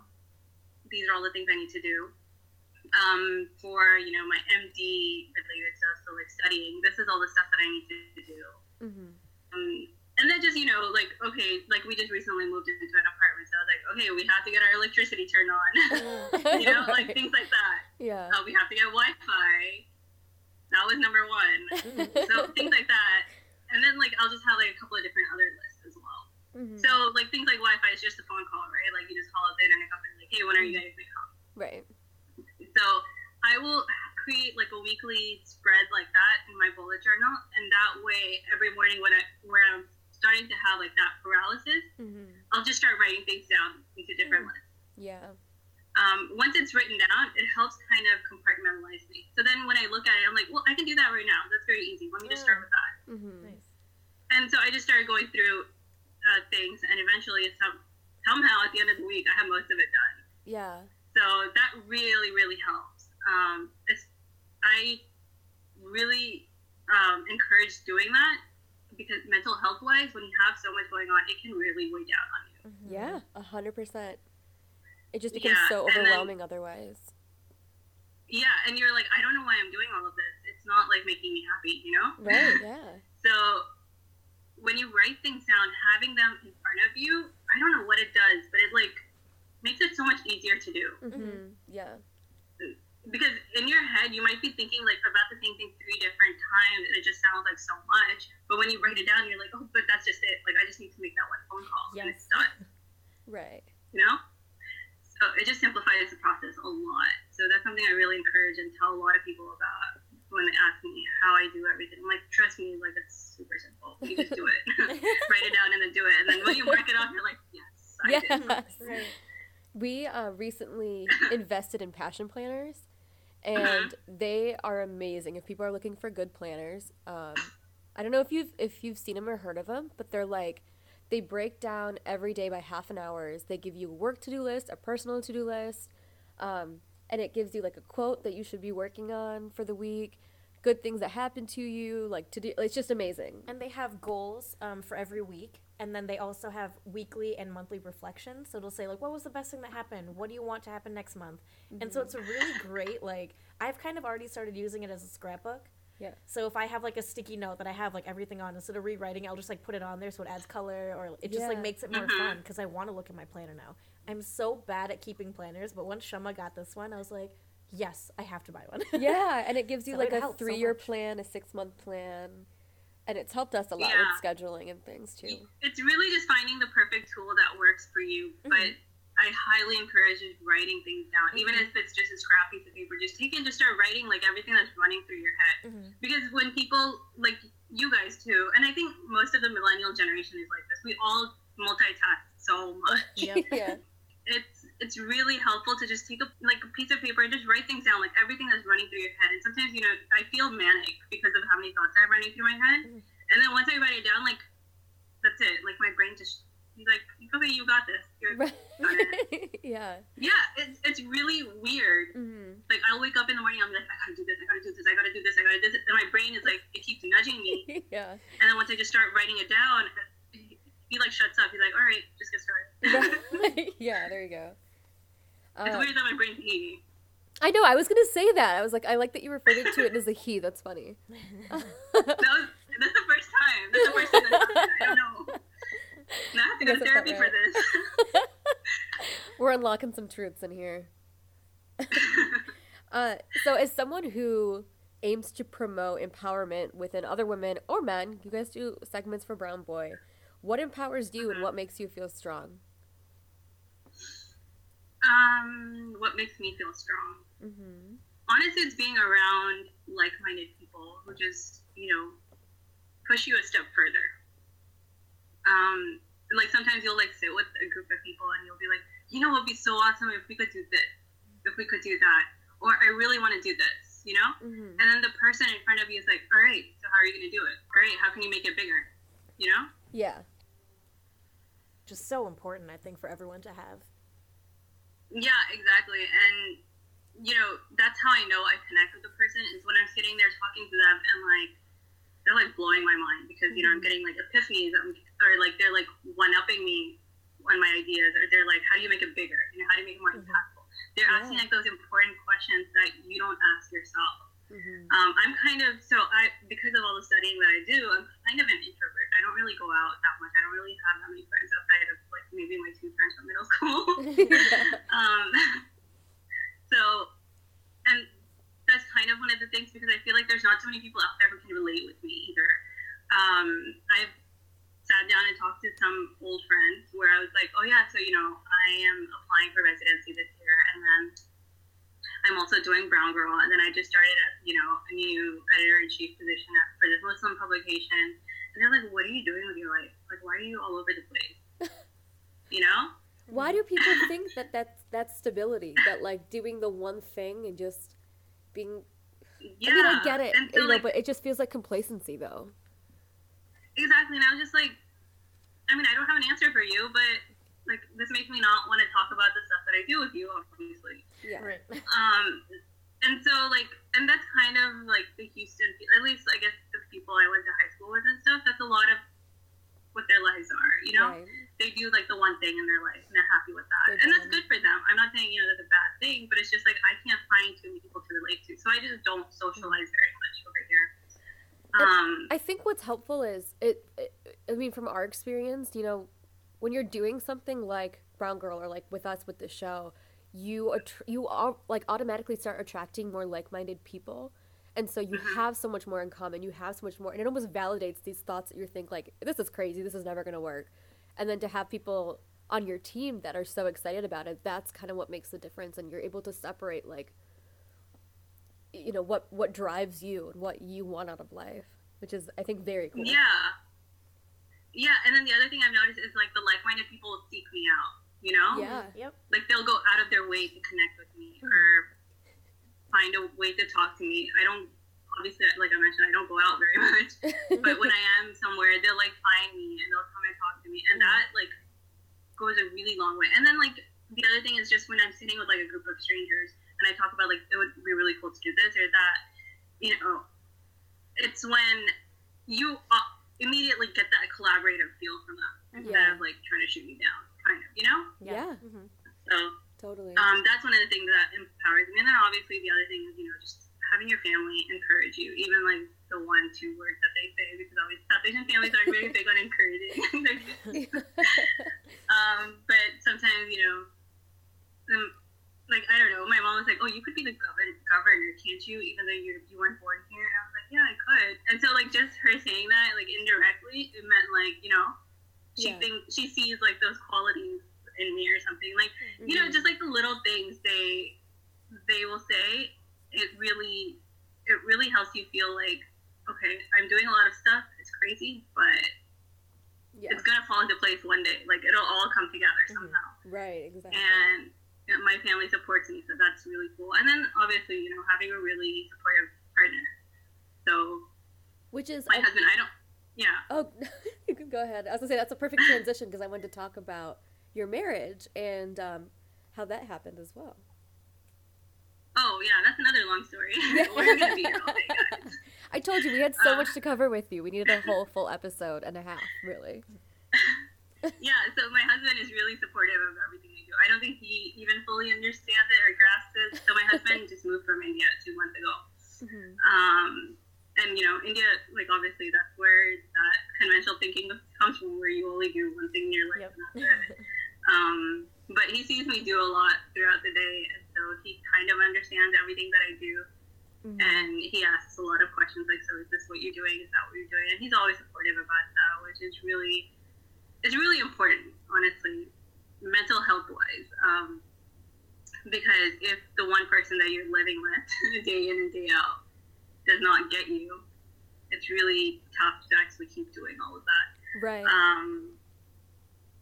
these are all the things I need to do. Um, for you know my MD related stuff, so like studying, this is all the stuff that I need to do. hmm Um, and then just you know like okay, like we just recently moved into an apartment, so I was like, okay, we have to get our electricity turned on. you know, like things like that. Yeah. Uh, we have to get Wi-Fi. That was number one. So things like that, and then like I'll just have like a couple of different other lists as well. Mhm. So like things like Wi-Fi is just a phone call, right? Like you just call up the internet company, like, hey, when are you guys gonna come? Right. So I will create like a weekly spread like that in my bullet journal, and that way every morning when I where I'm starting to have like that paralysis, hmm I'll just start writing things down into different lists. Yeah. Um, once it's written down, it helps kind of compartmentalize me. So then when I look at it, I'm like, well, I can do that right now. That's very easy. Let me just start with that. hmm Nice. And so I just started going through uh, things, and eventually, some, somehow at the end of the week, I have most of it done. Yeah. So that really, really helps. Um, it's, I really um, encourage doing that because mental health wise, when you have so much going on, it can really weigh down on you. Yeah. A hundred percent. It just becomes Yeah, so and then- overwhelming otherwise. Yeah, and you're like, I don't know why I'm doing all of this. It's not like making me happy, you know? Right. Yeah. So when you write things down, having them in front of you, I don't know what it does, but it like makes it so much easier to do. hmm Yeah. because in your head you might be thinking like about the same thing three different times and it just sounds like so much. But when you write it down you're like oh but that's just it. Like i just need to make that one phone call and it's done. Right. you know? So it just simplifies the process a lot. So that's something i really encourage and tell a lot of people about when they ask me how i do everything. I'm like trust me like it's super simple. You just do it. Write it down and then do it. And then when you mark it off you're like yes I did. Right. We uh, recently invested in passion planners, and they are amazing. If people are looking for good planners, um, I don't know if you've if you've seen them or heard of them, but they're like they break down every day by half an hours. They give you a work to do list, a personal to do list, um, and it gives you like a quote that you should be working on for the week. good things that happen to you, like to do. It's just amazing. And they have goals um, for every week. And then they also have weekly and monthly reflections. So it'll say, like, what was the best thing that happened? What do you want to happen next month? And so mm-hmm. it's a really great, like, I've kind of already started using it as a scrapbook. Yeah. So if I have like a sticky note that I have like everything on, instead of rewriting, I'll just like put it on there so it adds color or it just like makes it more mm-hmm. fun because I want to look at my planner now. I'm so bad at keeping planners, but once Shama got this one, I was like, yes, I have to buy one. Yeah, and it gives you So like a three-year much. plan, a six-month plan, and it's helped us a lot Yeah. with scheduling and things too. It's really just finding the perfect tool that works for you. Mm-hmm. But I highly encourage just writing things down, even Mm-hmm. if it's just a scrap piece of paper. Just take it and just start writing like everything that's running through your head. Mhm. Because when people like you guys too, and I think most of the millennial generation is like this. We all multitask so much. Yep. yeah. it's it's really helpful to just take a like a piece of paper and just write things down, like everything that's running through your head. And sometimes, you know, I feel manic because of how many thoughts I have running through my head. Mhm. And then once I write it down, like that's it. Like my brain just he's like, okay, you got this. You're, Right. yeah. yeah, it's it's really weird. hmm Like I'll wake up in the morning, I'm like, I gotta do this, I gotta do this, I gotta do this, I gotta do this, and my brain is like, it keeps nudging me. yeah. And then once I just start writing it down, he, he like shuts up. He's like, all right, just get started. yeah. There you go. It's Uh, weird that my brain's he. I know. I was gonna say that. I was like, I like that you referred to it as a he. That's funny. That was that's the first time. That's the first time that happened. I don't know. Now I have to go to that's not therapy for this. We're unlocking some truths in here. uh, so, as someone who aims to promote empowerment within other women or men, you guys do segments for Brown Boy. What empowers you and what makes you feel strong? Um, what makes me feel strong? Mm-hmm. Honestly, it's being around like-minded people who just, you know, push you a step further. Um, like sometimes you'll like sit with a group of people and you'll be like, you know, what would be so awesome if we could do this, if we could do that, or I really want to do this, you know. Mm-hmm. And then the person in front of you is like, all right, so how are you going to do it? All right, how can you make it bigger? You know? Yeah. Just so important, I think, for everyone to have. Yeah, exactly. And, you know, that's how I know I connect with the person is when I'm sitting there talking to them and, like, they're, like, blowing my mind because, you know, I'm getting, like, epiphanies or, like, they're, like, one-upping me on my ideas or they're, like, how do you make it bigger? You know, how do you make it more impactful? They're asking, like, those important questions that you don't ask yourself. Mm-hmm. Um, I'm kind of so I because of all the studying that I do, I'm kind of an introvert. I don't really go out that much. I don't really have that many friends outside of maybe my two friends from middle school. um, so, and that's kind of one of the things because I feel like there's not too many people out there who can relate with me either. Um, I've sat down and talked to some old friends where I was like, oh yeah, so you know, I am applying for residency this year, and then I'm also doing Brown Girl, and then I just started at you know a new editor in chief position at, for this Muslim publication. And they're like, "What are you doing with your life? Like, why are you all over the place?" You know? Why do people think that that's, that's stability? That, like, doing the one thing and just being. Yeah. I mean, I get it, And you know, like, but it just feels like complacency, though. exactly. And I was just like, I mean, I don't have an answer for you, but like, this makes me not want to talk about the stuff that I do with you, obviously. Yeah. Right. Um, and so like, and that's kind of like the Houston, at least I guess the people I went to high school with and stuff. That's a lot of what their lives are. You know, Right. They do like the one thing in their life and they're happy with that, They're and that's good for them. I'm not saying you know that's a bad thing, but it's just like I can't find too many people to relate to, so I just don't socialize very much over here. Um, I think what's helpful is it, it. I mean, from our experience, you know, when you're doing something like Brown Girl or like with us with the show, you attr- you are like automatically start attracting more like-minded people, and so you have so much more in common. You have so much more, and it almost validates these thoughts that you think like this is crazy, this is never gonna work, and then to have people on your team that are so excited about it, that's kind of what makes the difference, and you're able to separate like you know what what drives you and what you want out of life which is i think very cool Yeah. Yeah, and then the other thing I've noticed is like the like-minded people seek me out. You know, yeah Yep. like they'll go out of their way to connect with me or find a way to talk to me. I don't obviously, like I mentioned, I don't go out very much, but when I am somewhere, they'll like find me and they'll come and talk to me, and that like goes a really long way. And then like the other thing is just when I'm sitting with like a group of strangers and I talk about like it would be really cool to do this or that, you know, it's when you uh, immediately get that collaborative feel from them instead Yeah. of like trying to shoot you down, kind of, you know. Yeah, Mhm. So totally. um, that's one of the things that empowers me. And then obviously the other thing is, you know, just having your family encourage you, even like the one, two words that they say, because always South Asian families are very big on encouraging. um, but sometimes, you know, um, like, I don't know, my mom was like, oh, you could be the governor, governor can't you, even though you're, you weren't born here? And I was like, yeah, I could. And so, like, just her saying that, like, indirectly, it meant, like, you know, she Yeah. thinks, she sees, like, those qualities in me or something. Like, you know, just like the little things they they will say, it really it really helps you feel like, okay, I'm doing a lot of stuff. It's crazy, but yeah, it's gonna fall into place one day. Like it'll all come together Mhm. somehow. right, exactly. And you know, my family supports me, so that's really cool. And then obviously, you know, having a really supportive partner. So Which is my I- husband, I don't. Yeah. Oh, you can go ahead. I was gonna say that's a perfect transition because I wanted to talk about your marriage and um, how that happened as well. Oh yeah, that's another long story. We're gonna be here all day, guys. I told you we had so Uh. much to cover with you. We needed a whole full episode and a half, really. yeah, so my husband is really supportive of everything I do. I don't think he even fully understands it or grasps it. So my husband just moved from India two months ago. Mhm. Um, and you know, India, like obviously that's where that conventional thinking comes from, where you only do one thing in your life Yep. and that's it. Um, but he sees me do a lot throughout the day, and so he kind of understands everything that I do. Mhm. And he asks a lot of questions like, "So is this what you're doing? Is that what you're doing?" And he's always supportive about that, which is really, it's really important, honestly, mental health wise. Um, because if the one person that you're living with day in and day out does not get you, it's really tough to actually keep doing all of that. Right. Um,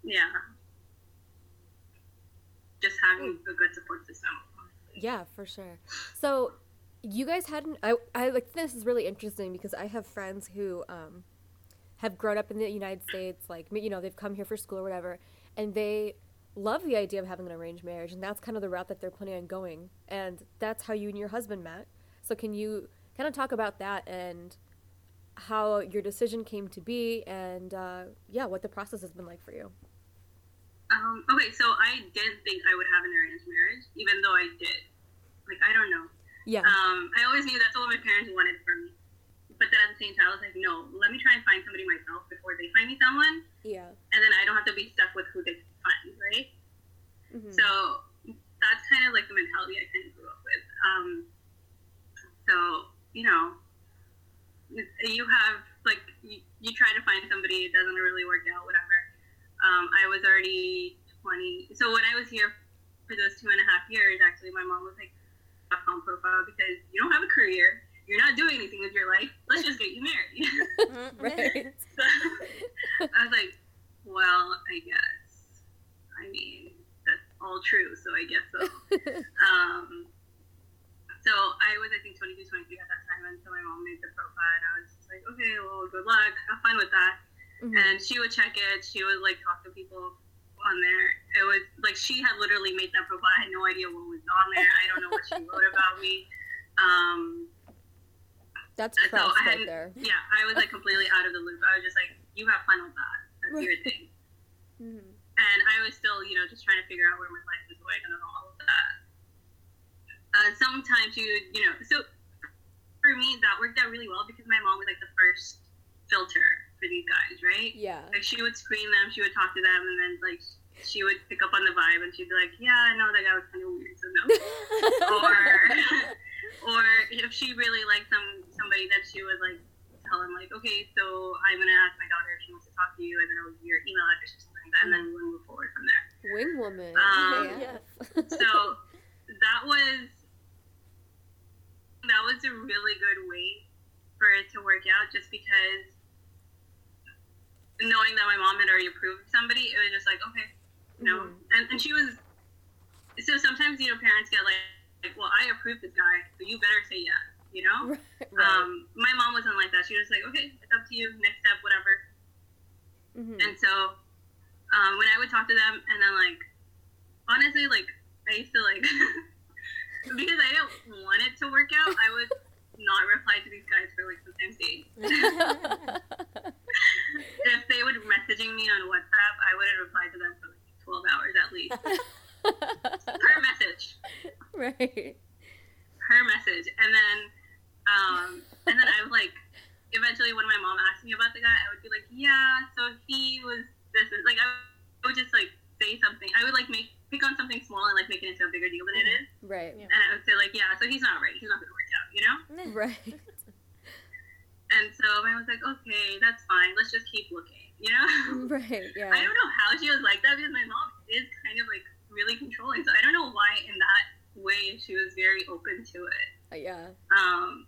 yeah. Just having a good support system. Yeah, for sure. So, you guys hadn't. I I like this is really interesting because I have friends who um, have grown up in the United States, like you know, they've come here for school or whatever, and they love the idea of having an arranged marriage, and that's kind of the route that they're planning on going, and that's how you and your husband met. So, can you kind of talk about that and how your decision came to be, and uh, yeah, what the process has been like for you? Um, okay, so I didn't think I would have an arranged marriage, even though I did. Like, I don't know. Yeah. Um, I always knew that's what my parents wanted for me. But then at the same time, I was like, no, let me try and find yeah, so he was this, is like, I would just like say something. I would like make, pick on something small and like make it into a bigger deal than it is. Right. Yeah. And I would say like, yeah, so he's not right. He's not going to work out, you know? Right. And so I was like, okay, that's fine. Let's just keep looking, you know? Right. Yeah. I don't know how she was like that because my mom is kind of like really controlling. So I don't know why in that way she was very open to it. Uh, yeah. Um,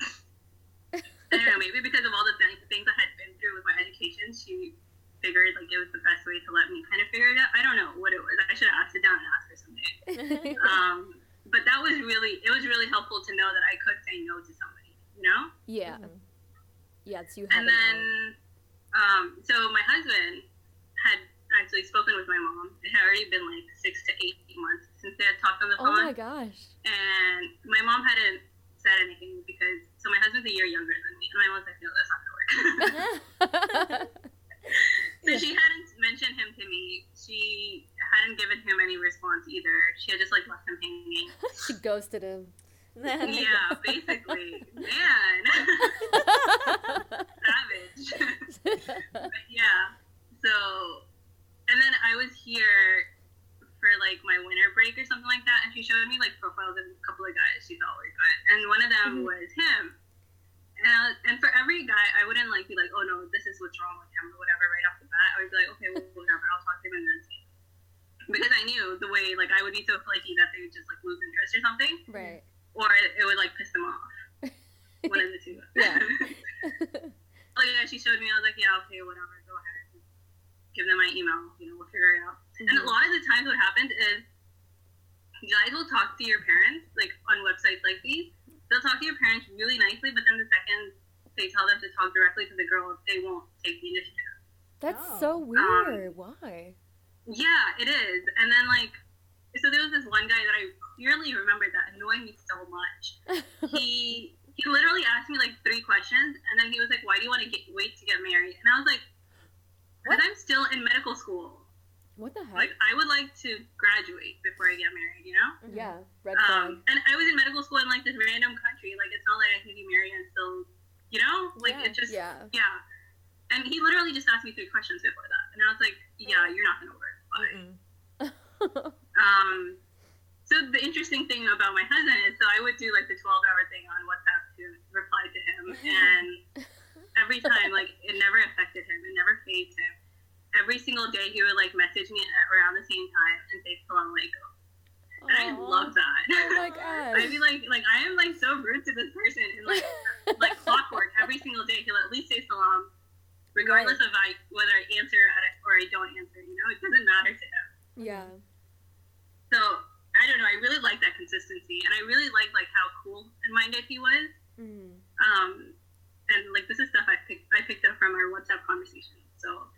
I don't know, maybe because of all the th- things I had been through with my education, she figured like it was the best way to let me kind of figure it out. I don't know what it was. I should have asked her down and asked her someday. um, but that was really it was really helpful to know that I could say no to somebody, you know. Yeah. Mhm. Yeah. So you have and then um, so my husband had actually spoken with my mom. It had already been like six to eight months since they had talked on the phone. Oh my gosh. and my mom hadn't said anything because so my husband's a year younger than me, and my mom's like, no, that's not gonna work. So she hadn't mentioned him to me. She hadn't given him any response either. She had just like left him hanging. she ghosted him. yeah, basically, man, savage. but yeah, so and then I was here for like my winter break or something like that, and she showed me like profiles of a couple of guys She's were good, and one of them Mhm. was him. And, and for every guy, I wouldn't like be like, oh no, this is what's wrong with him or whatever right off the bat. I would be like, okay, well, whatever, I'll talk to him and then see. Because I knew the way like I would be so flaky that they would just like lose interest or something, Right. or it, it would like piss them off. One of the two. Yeah. oh yeah, she showed me. I was like, yeah, okay, whatever, go ahead. Give them my email. You know, we'll figure it out. And a Mhm. lot of the times, what happens is guys will talk to your parents, like on websites like these. They'll talk to your parents really nicely, but then the second they tell them to talk directly to the girl, they won't take the initiative. That's Oh. so um, weird. Why? Yeah, it is. And then like, so there was this one guy that I clearly remember that annoyed me so much. he he literally asked me like three questions, and then he was like, "Why do you want to get wait to get married?" And I was like, "Because I'm still in medical school. What the heck? Like, I would like to graduate before I get married. You know." yeah. Red flag. Um, and I was in medical school in like this random country. Like, it's not like I can be married and still, you know, like Yeah. it just yeah. yeah. And he literally just asked me three questions before that, and I was like, "Yeah, you're not gonna work." Bye. Um, so the interesting thing about my husband is, so I would do like the 12 hour thing on WhatsApp to reply to him, and every time, like, it never affected him, it never phased him. Every single day, he would like message me at around the same time and say "Salam alaikum," and I love that. Oh my gosh. I'd be like, like I am like so rude to this person, and like, like clockwork. Every single day, he'll at least say salam, regardless of I whether I answer or I don't answer. You know, it doesn't matter to him. yeah. So I don't know. I really like that consistency, and I really like like how cool and minded he was. Mm. Um, and like this is stuff I picked I picked up from our WhatsApp conversation. So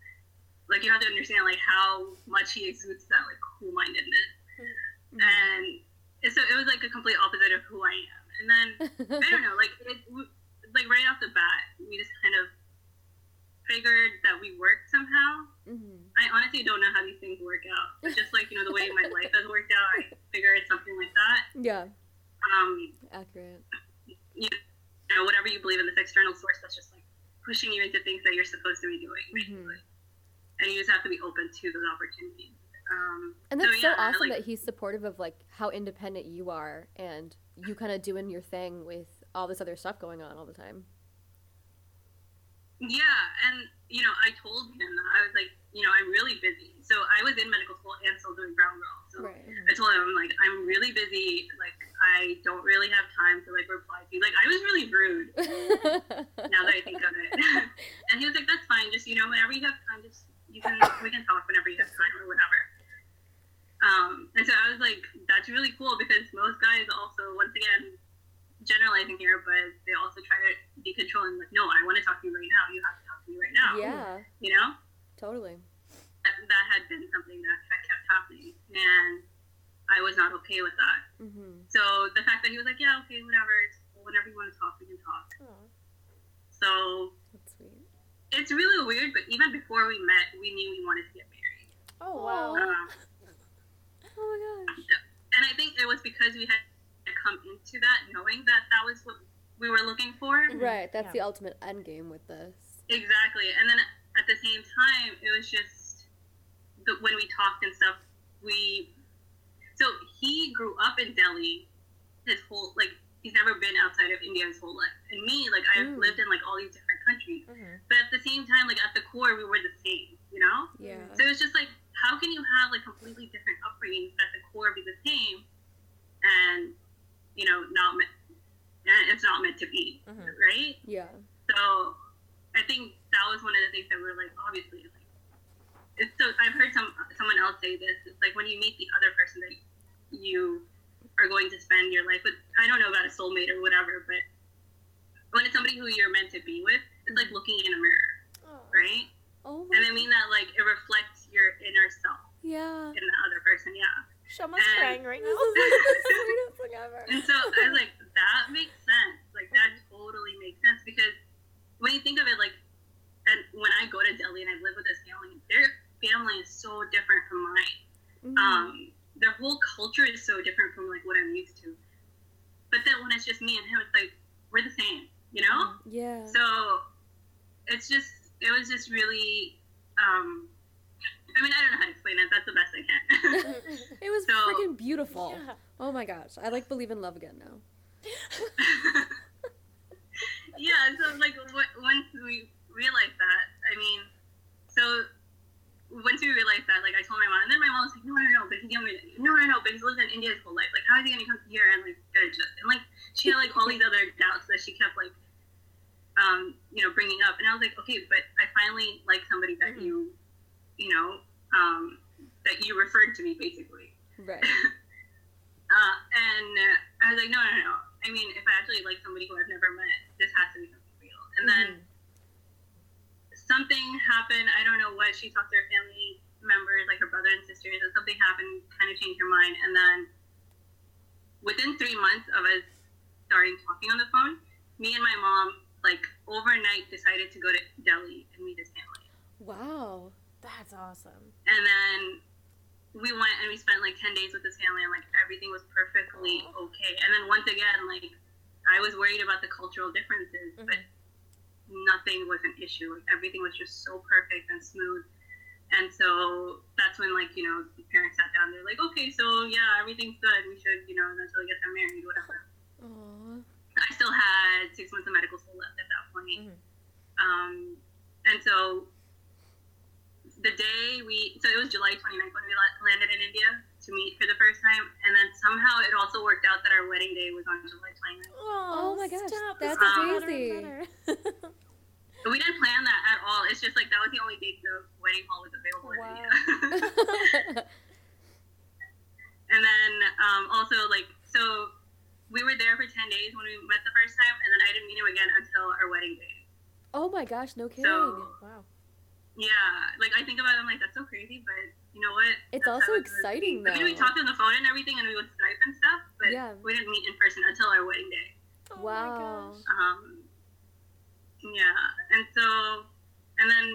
like you have to understand like how much he exudes that like cool mindedness, Mhm. and so it was like a complete opposite of who I am. And then I don't know, like it like right off the bat, we just kind of figured that we worked somehow. Mhm. I honestly don't know how these things work out. But just like, you know, the way my life has worked out, I figure it's something like that. Yeah. Um, Accurate. you know, whatever you believe in this external source that's just like pushing you into things that you're supposed to be doing, basically. And you just have to be open to those opportunities. Um, And that's so, yeah, awesome like, that he's supportive of like how independent you are and you kind of doing your thing with all this other stuff going on all the time. Yeah, and you know, I told him that I was like, you know, I'm really busy. So I was in medical school and still doing Brown Girl. So Right. I told him like I'm really busy. Like I don't really have time to like reply to you. Like I was really rude. now that I think of it. and he was like, "That's fine. Just you know, whenever you have time, just you can we can talk whenever you have time or whatever." Um, and so I was like, "That's really cool because most guys also, once again, generalizing here, but they also try to be controlling. Like, no, I want to talk to you right now. You have to talk to me right now. yeah, You know." totally. That, that had been something that had kept happening, and I was not okay with that. hmm So the fact that he was like, "Yeah, okay, whatever. It's, whenever you want to talk, we can talk." Aw. So. It's really weird, but even before we met, we knew we wanted to get married. Oh wow. Um, Oh my gosh. and I think it was because we had come into that knowing that that was what we were looking for. Right, that's Yeah. the ultimate end game with this. Exactly. And then at the same time, it was just the, when we talked and stuff, we. So he grew up in Delhi his whole, like, he's never been outside of India his whole life. And me, like, I've Mm. lived in, like, all these different countries. Mhm. But at the same time, like, at the core, we were the same, you know? Yeah. So it's just like, how can you have, like, completely different upbringings but at the core be the same and, you know, not meant, it's not meant to be, Mhm. right? Yeah. So I think that was one of the things that we're like, obviously, like, it's so. I've heard some someone else say this. It's like when you meet the other person that you are going to spend your life with. I don't know about a soulmate or whatever, but when it's somebody who you're meant to be with, it's like looking in a mirror, Oh. right? Oh And I mean that like it reflects your inner self Yeah. in the other person. Yeah. Shama's And- crying right now. is like the sweetest thing ever. And so I was like, that makes sense. Like that totally makes sense because when you think of it, like, and when I go to Delhi and I live with this family, their family is so different from mine. Mhm. Um, their whole culture is so different from like what I'm used to. But then when it's just me and him, it's like we're the same, you know. yeah. So it's just it was just really. Um, I mean, I don't know how to explain it. That's the best I can. It was so- freaking beautiful. Yeah. Oh my gosh. I like believe in love again now. yeah, so like w- once we realized that, I mean, so once we realized that, like I told my mom, and then my mom was like, no, no, no, but he's. No, no, no, but he's lived in India his whole life. Like, how is he gonna come here and like get adjusted? And like she had like all these other doubts that she kept like, um, you know, bringing up. And I was like, okay, but I finally like somebody that Mhm. you, you know, um, that you referred to me basically. Right. Uh, and uh, I was like, no, no, no. I mean, if I actually like somebody who I've never met, this has to be something real. And then something happened. I don't know what. She talked to her family members, like her brother and sisters, and something happened, kind of changed her mind. And then within three months of us starting talking on the phone, me and my mom, like overnight, decided to go to Delhi and meet his family. Wow. That's awesome. And then we went and we spent like 10 days with his family and like everything was perfectly okay. And then once again, like I was worried about the cultural differences, mm-hmm. but nothing was an issue. Like everything was just so perfect and smooth. And so that's when like, you know, the parents sat down, they're like, okay, so yeah, everything's good. We should, you know, eventually get them married, whatever. Aw. I still had six months of medical school left at that point. Mhm. Um, and so the day we, so it was July 29th when we landed in India to meet for the first time. And then somehow it also worked out that our wedding day was on July 29th. Oh, my gosh, stop. that's This is better and crazy. we didn't plan that at all. It's just like that was the only date the wedding hall was available in India. and then um, also like, so we were there for 10 days when we met the first time. And then I didn't meet him again until our wedding day. oh my gosh, no kidding. So wow. Yeah, like I think about it, I'm like, that's so crazy, but you know what? It's That's also how it's gonna exciting, be. I mean, we talked on the phone and everything, and we would Skype and stuff, but Yeah. we didn't meet in person until our wedding day. Oh Wow. my gosh. Um, yeah, and so, and then,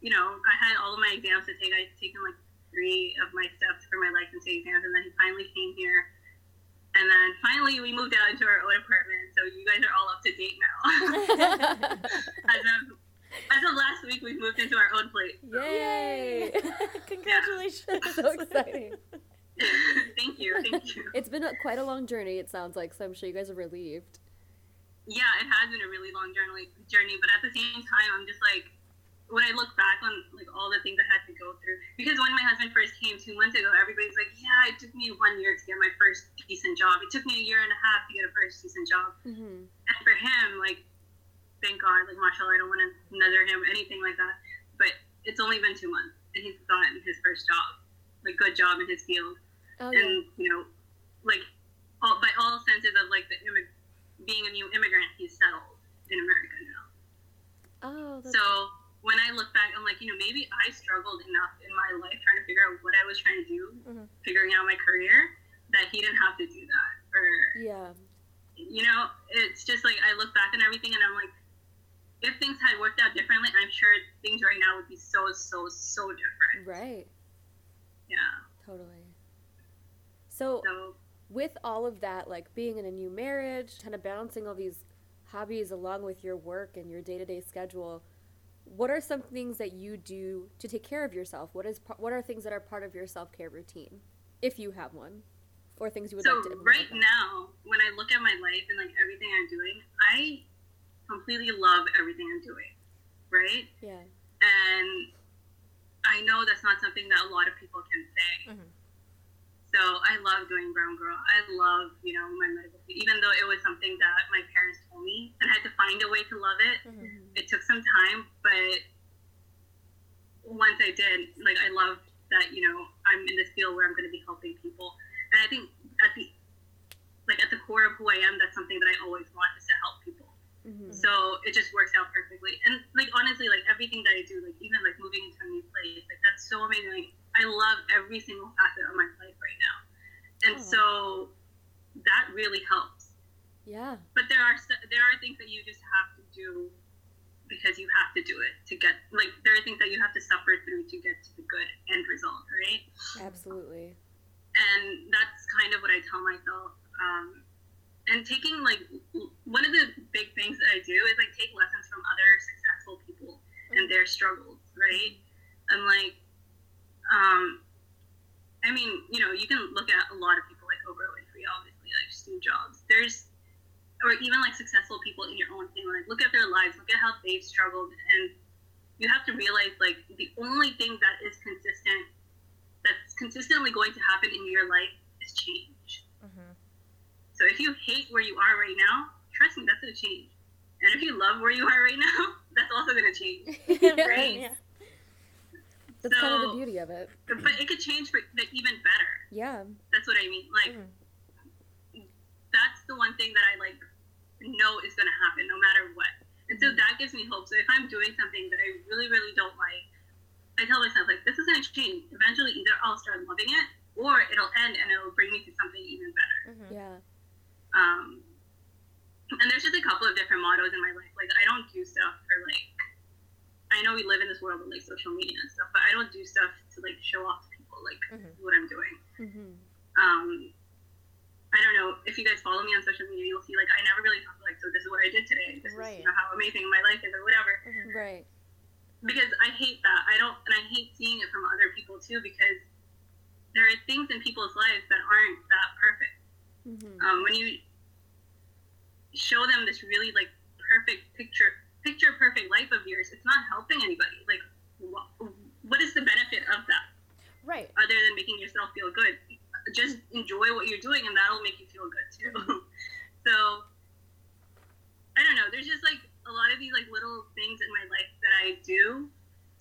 you know, I had all of my exams to take. I'd taken like three of my steps for my licensing exams, and then he finally came here. And then finally, we moved out into our own apartment. So you guys are all up to date now. as of as of last week, we've moved into our own place. Yay! Congratulations. so exciting. thank you, thank you. It's been a, quite a long journey, it sounds like, so I'm sure you guys are relieved. Yeah, it has been a really long journey, journey, but at the same time, I'm just like, when I look back on like all the things I had to go through, because when my husband first came two months ago, everybody's like, yeah, it took me one year to get my first decent job. It took me a year and a half to get a first decent job. Mm-hmm. And for him, like, thank God, like, mashallah, I don't want to nether him, anything like that. But it's only been two months, and he's gotten his first job, like, good job in his field. Oh, yeah. and you know, like all, by all senses of like the immig- being a new immigrant, he's settled in America now. Oh, So when I look back, I'm like, you know, maybe I struggled enough in my life trying to figure out what I was trying to do, Mhm. figuring out my career, that he didn't have to do that. Or yeah. you know, it's just like I look back and everything, and I'm like, if things had worked out differently, I'm sure things right now would be so so so different. Right. Yeah. Totally. So, So with all of that, like being in a new marriage, kind of balancing all these hobbies along with your work and your day to day schedule, what are some things that you do to take care of yourself? What is what are things that are part of your self care routine, if you have one, or things you would so like to implement? right now, when I look at my life and like everything I'm doing, I completely love everything I'm doing. Right? Yeah. and I know that's not something that a lot of people can say. Mhm. So I love doing Brown Girl. I love, you know, my medical field, even though it was something that my parents told me and I had to find a way to love it. Mhm. It took some time, but once I did, like I love that, you know, I'm in this field where I'm going to be helping people. And I think at the like at the core of who I am, that's something that I always want is to help people. Mm-hmm. So it just works out perfectly. And like honestly, like everything that I do, like even like moving into a new place, like that's so amazing. Like I love every single facet of my life right now, and Aw. so that really helps. Yeah. But there are there are things that you just have to do because you have to do it to get like there are things that you have to suffer through to get to the good end result, right? Absolutely. and that's kind of what I tell myself. Um, and taking like one of the big things that I do is like take lessons from other successful people and their struggles, right? I'm like, um, I mean, you know, you can look at a lot of people like Oprah Winfrey, obviously, like Steve Jobs. There's, or even like successful people in your own thing. Like, look at their lives, look at how they've struggled, and you have to realize like the only thing that is consistent that's consistently going to happen in your life is change. Mhm. So if you hate where you are right now, trust me, that's going to change. And if you love where you are right now, that's also going to change. Right? Yeah. That's kind of the beauty of it. But it could change for the even better. Yeah. That's what I mean. Like, Mhm. that's the one thing that I like know is going to happen no matter what. And so that gives me hope. So if I'm doing something that I really, really don't like, I tell myself, like, this is going to change. Eventually, either I'll start loving it or it'll end and it'll bring me to something even better. Mhm. Yeah. Um, and there's just a couple of different mottos in my life. Like I don't do stuff for like. I know we live in this world of like social media and stuff, but I don't do stuff to like show off to people like Mhm. what I'm doing. Mm-hmm. Um, I don't know if you guys follow me on social media, you'll see like I never really talk like so. This is what I did today. This Right. is you know how amazing my life is or whatever. Mhm. Right. Because I hate that. I don't, and I hate seeing it from other people too. Because there are things in people's lives that aren't that perfect. Mm-hmm. um, when you show them this really like perfect picture picture perfect life of yours it's not helping anybody. Like what, what is the benefit of that? Right. other than making yourself feel good. Just enjoy what you're doing and that'll make you feel good too. So i don't know. There's just like a lot of these like little things in my life that i do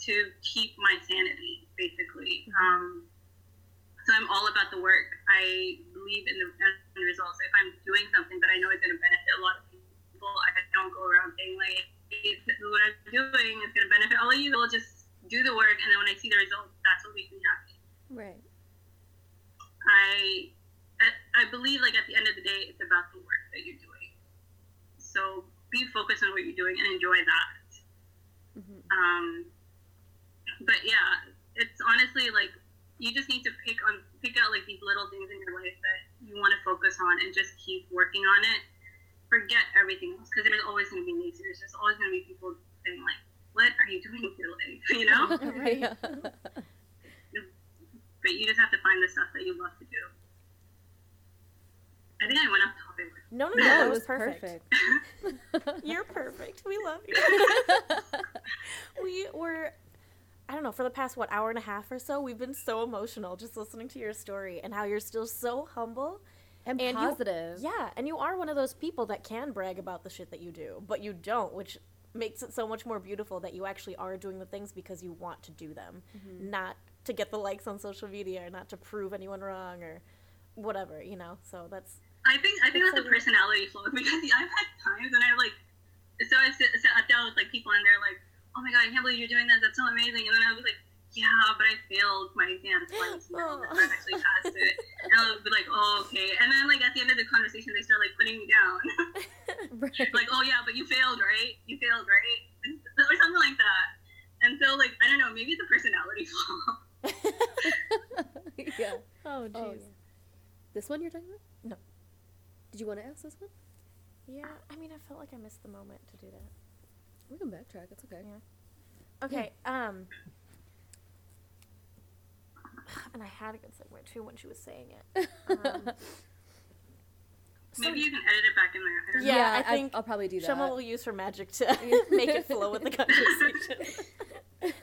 to keep my sanity basically. Um, so i'm all about the work. I believe in the end results. If i'm doing something that i know is going to benefit a lot of people i don't go around saying like this is what i'm doing it's going to benefit all of you i'll just do the work and then when i see the results that's what makes me happy Right. I, I I believe like at the end of the day, it's about the work that you're doing. So be focused on what you're doing and enjoy that. Mm-hmm. Um, but yeah, it's honestly like you just need to pick on pick out like these little things in your life that you want to focus on and just keep working on it. Forget everything else because there's always going to be naysayers. There's just always going to be people saying like, "What are you doing with your life?" You know. yeah. but you just have to find the stuff that you love to do. I think I went off topic. No, no, no. No, that it was was perfect. perfect. You're perfect. We love you. we were I don't know, for the past what hour and a half or so, we've been so emotional just listening to your story and how you're still so humble. And, And you- positive. Yeah, and you are one of those people that can brag about the shit that you do, but you don't, which makes it so much more beautiful that you actually are doing the things because you want to do them, mm-hmm. not to get the likes on social media or not to prove anyone wrong or whatever, you know. So that's I think I think That's that's so a personality flaw because I've had times when I've like so I sit, sat down with like people and they're like, "Oh my god, I can't believe you're doing that. That's so amazing!" And then I was like, "Yeah, but I failed my exam twice. You know, Aw. I actually passed it." And I'll be like, "Oh, okay." And then like at the end of the conversation, they start like putting me down, Right. like, "Oh yeah, but you failed, right? You failed, right?" Or something like that. And so like I don't know, maybe it's a personality flaw. yeah. Oh, jeez. Oh, yeah. This one you're talking about? No. Did you want to ask this one? yeah. I mean, I felt like I missed the moment to do that. We can backtrack. It's okay. Yeah. Okay. Um. And I had a good segue too when she was saying it. Um, so- maybe you can edit it back in there. I don't know. Yeah, I think I'll probably do that. Shama will use her magic to make it flow with the conversation.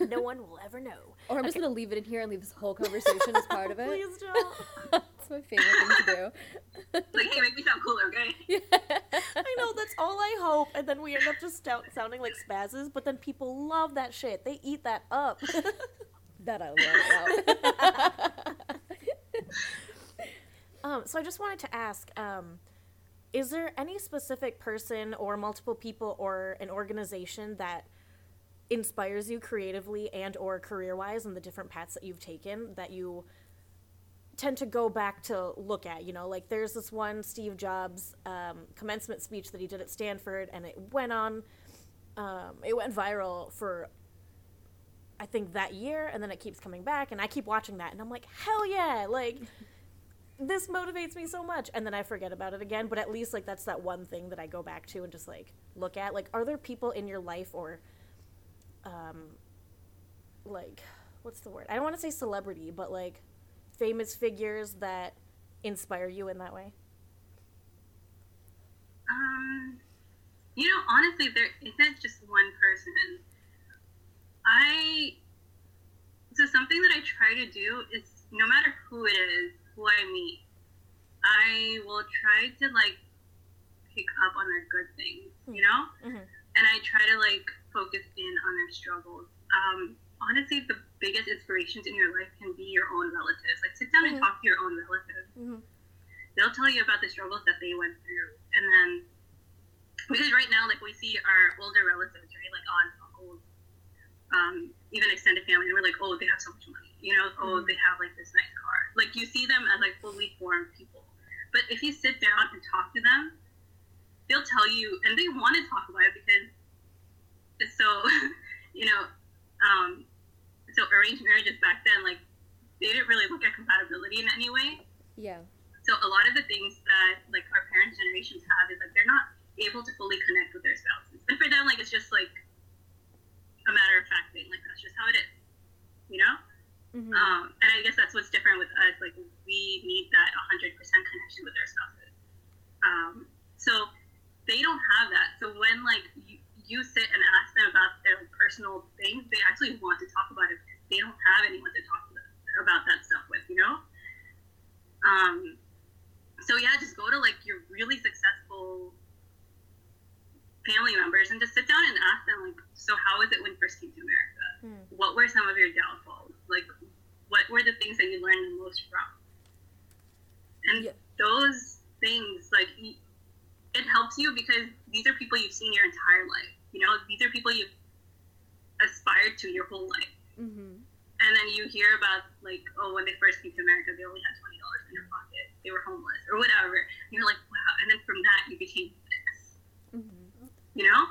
no one will ever know. or I'm just gonna leave it in here and leave this whole conversation as part of it. Please don't. It's my favorite thing to do. Like, hey, make me sound cooler, okay? Yeah. I know that's all I hope, and then we end up just stout- sounding like spazzes. But then people love that shit. They eat that up. That I love. um, so I just wanted to ask: um, Is there any specific person, or multiple people, or an organization that inspires you creatively and or career-wise in the different paths that you've taken that you tend to go back to look at you know like there's this one steve jobs um, commencement speech that he did at stanford and it went on um, it went viral for i think that year and then it keeps coming back and i keep watching that and i'm like hell yeah like this motivates me so much and then i forget about it again but at least like that's that one thing that i go back to and just like look at like are there people in your life or um like what's the word i don't want to say celebrity but like famous figures that inspire you in that way Um, you know, honestly, there isn't just one person. I so something that I try to do is no matter who it is, who I meet, I will try to like pick up on their good things, you know, Mhm. and I try to like focus in on their struggles. Um, honestly, the biggest inspirations in your life can be your own relatives. Like sit down Mhm. and talk to your own relatives Mhm. they'll tell you about the struggles that they went through and then because right now like we see our older relatives right like on um, even extended family and we're like oh they have so much money you know oh they have like this nice car like you see them as like fully formed people but if you sit down and talk to them they'll tell you and they want to talk about it because it's so you know um, so arranged marriages back then like they didn't really look at compatibility in any way yeah. so a lot of the things that like our parents' generations have is like they're not able to fully connect with their spouses. And for them, like it's just like a matter of fact thing. Like that's just how it is, you know. Mhm. Um, and I guess that's what's different with us. Like we need that 100% connection with our spouses. Um, so they don't have that. So when like you, you sit and ask them about their personal things, they actually want to talk about it. because They don't have anyone to talk about that stuff with, you know. Um, so yeah, just go to like your really successful family members and just sit down and ask them like, so how was it when you first came to America? Hmm. What were some of your downfalls? Like, what were the things that you learned the most from? And Yeah. those things, like, it helps you because these are people you've seen your entire life. You know, these are people you've aspired to your whole life. Mhm. And then you hear about like, oh, when they first came to America, they only had twenty dollars in their pocket. They were homeless or whatever. And you're like, wow. And then from that, you became this. Mhm. You know?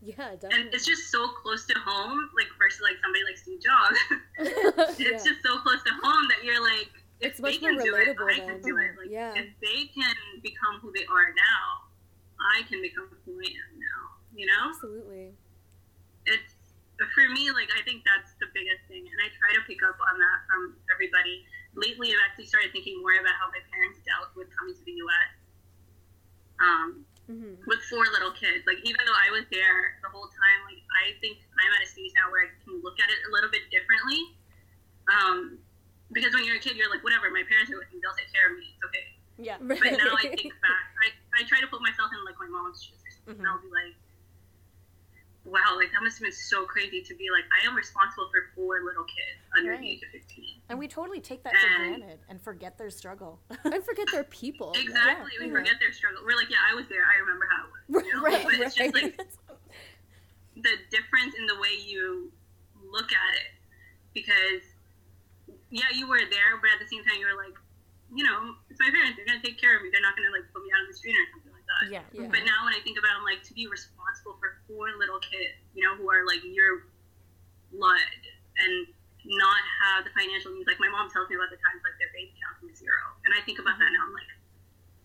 Yeah, And it's just so close to home, like versus like somebody like Steve Jobs. it's yeah. just so close to home that you're like, if It's they can do it, relatable I can do it. Like, Yeah. if they can become who they are now, I can become who I am now. You know? Absolutely. it's for me like i think that's the biggest thing and i try to pick up on that from everybody lately i've actually started thinking more about how my parents dealt with coming to the us um, hmm with four little kids. Like even though i was there the whole time like i think i'm at a stage now where i can look at it a little bit differently. Um, because when you're a kid you're like whatever my parents are with me they'll take care of me it's okay. Yeah. But now I think back, I, I try to put myself in like my mom's shoes or something, and I'll be like, wow, like that must have been so crazy to be like, I am responsible for four little kids under Right. the age of 15. And we totally take that for And- granted and forget their struggle and forget they're people. Exactly. Yeah. We forget uh-huh. their struggle. We're like, yeah, I was there. I remember how it was. You know? Right, but it's just like the difference in the way you look at it. Because, yeah, you were there, but at the same time, you were like, you know, it's my parents. They're going to take care of me. They're not going to like put me out on the street or something like that. yeah Yeah. But now when I think about it, I'm like to be responsible for four little kids, you know, who are like your blood and not have the financial means. Like my mom tells me about the times like their bank account was zero, and I think about that now. I'm like,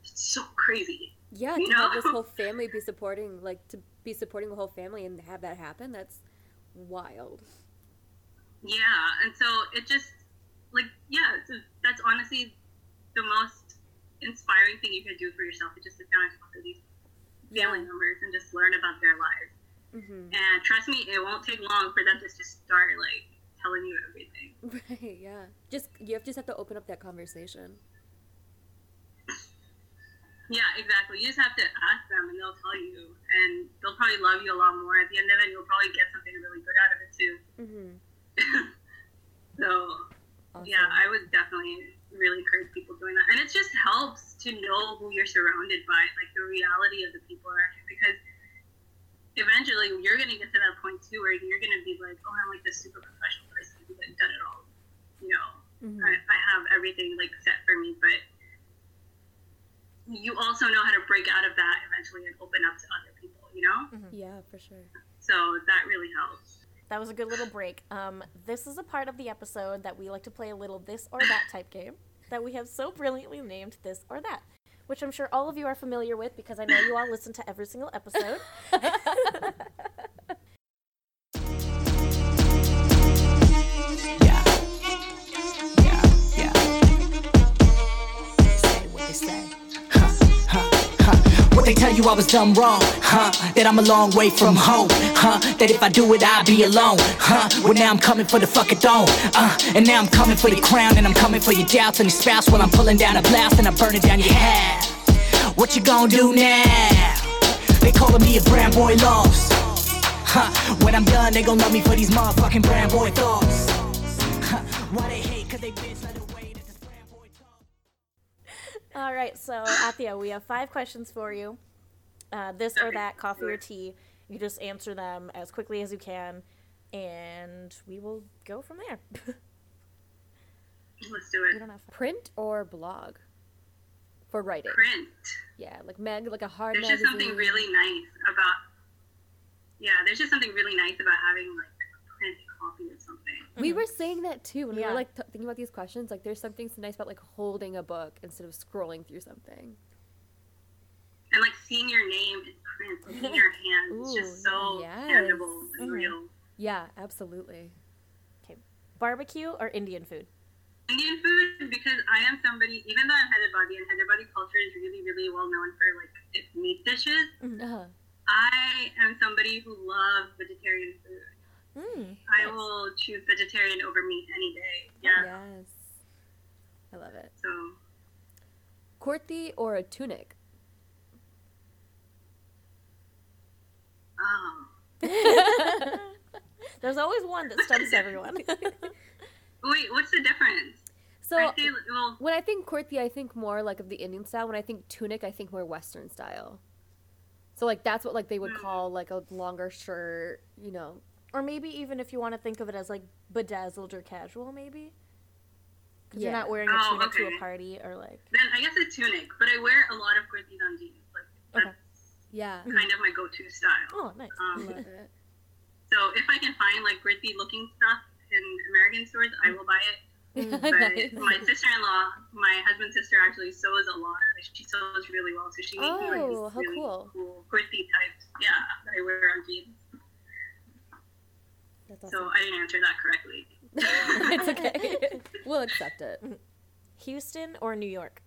it's so crazy. Yeah, You to have know? this whole family be supporting, like to be supporting the whole family and have that happen, that's wild. Yeah, and so it just like yeah, so that's honestly the most inspiring thing you can do for yourself. Is just sit down and talk to these family members and just learn about their lives. hmm And trust me, it won't take long for them to just start like telling you everything. Right, yeah. Just you have just have to open up that conversation. Yeah, exactly. You just have to ask them, and they'll tell you, and they'll probably love you a lot more. At the end of it, you'll probably get something really good out of it too. Mm-hmm. so Awesome. yeah, I would definitely really encourage people doing that, and it just helps to know who you're surrounded by, like the reality of the people around you, because eventually you're gonna get to that point too, where you're gonna be like, oh, I'm like this super professional like done it all, you know. Mhm. I, I have everything like set for me, but you also know how to break out of that eventually and open up to other people, you know? Yeah, for sure. So that really helps. That was a good little break. Um, this is a part of the episode that we like to play a little this or that type game that we have so brilliantly named this or that, which I'm sure all of you are familiar with because I know you all listen to every single episode. Yeah. Yeah, yeah. They say what they say. Huh, huh, huh. What they tell you I was done wrong, huh? That I'm a long way from home, huh? That if I do it, I'll be alone, huh? Well, now I'm coming for the fucking throne, uh, and now I'm coming for your crown, and I'm coming for your doubts and your spouse while I'm pulling down a blast and I'm burning down your house. What you gonna do now? They calling me a brand boy lost. Huh, when I'm done, they gon' love me for these motherfucking brand boy thoughts. Huh, why they hate, cause they bitch let away that this brand boy talk. all right, so Atiya, we have five questions for you. Uh, this or that, coffee or tea. You just answer them as quickly as you can, and we will go from there. Let's do we it. don't have Print or blog for writing? Print. Yeah, like mag, like a hard There's just something really nice about. Yeah, there's just something really nice about having like a print copy of something. We were saying that too when we were like t- thinking about these questions. Like, there's something so nice about like holding a book instead of scrolling through something. And like seeing your name in print, like, in your hand, it's just so yes. tangible and Mhm. real. Yeah, absolutely. Okay, barbecue or Indian food. Indian food because I am somebody, even though I'm Hyderabadi and Hyderabadi culture is really, really well known for like its meat dishes. Uh-huh. I am somebody who loves vegetarian food. Mm, I nice. will choose vegetarian over meat any day. Yeah. Yes. I love it. So Kurti or a tunic? oh. There's always one that stumps everyone. Wait, what's the difference? So I say, well, when I think kurti, I think more like of the Indian style. When I think tunic, I think more Western style. So like that's what like they would call like a longer shirt, you know. Or maybe even if you want to think of it as like bedazzled or casual, maybe. Because you're not wearing a Oh, tunic to a party or like. then I guess a tunic, but I wear a lot of kurtis on jeans. Like that's Okay. Yeah, kind of my go-to style. Oh, nice. Um, love it. so if I can find like kurti looking stuff in American stores, I will buy it. But my sister-in-law, my husband's sister, actually sews a lot. Like she sews really well, so she makes me like Oh, these how really cool. cool kurti types. Yeah, that I wear on jeans. That's So. I didn't answer that correctly. it's okay. we'll accept it. Houston or New York?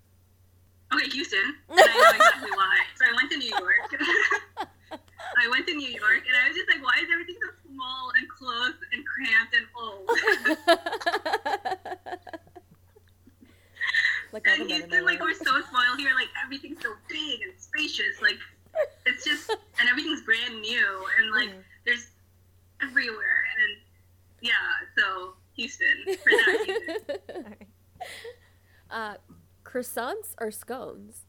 Okay, Houston. And I know exactly why. So I went to New York. I went to New York, and I was just like, why is everything so small and close and cramped and old? like all and the men in my Houston, like, we're so spoiled here. Like, everything's so big and spacious. Like, it's just, and everything's brand new, and like, Mm-hmm. there's everywhere. And yeah, so Houston for that reason. Alright. uh, croissants or scones?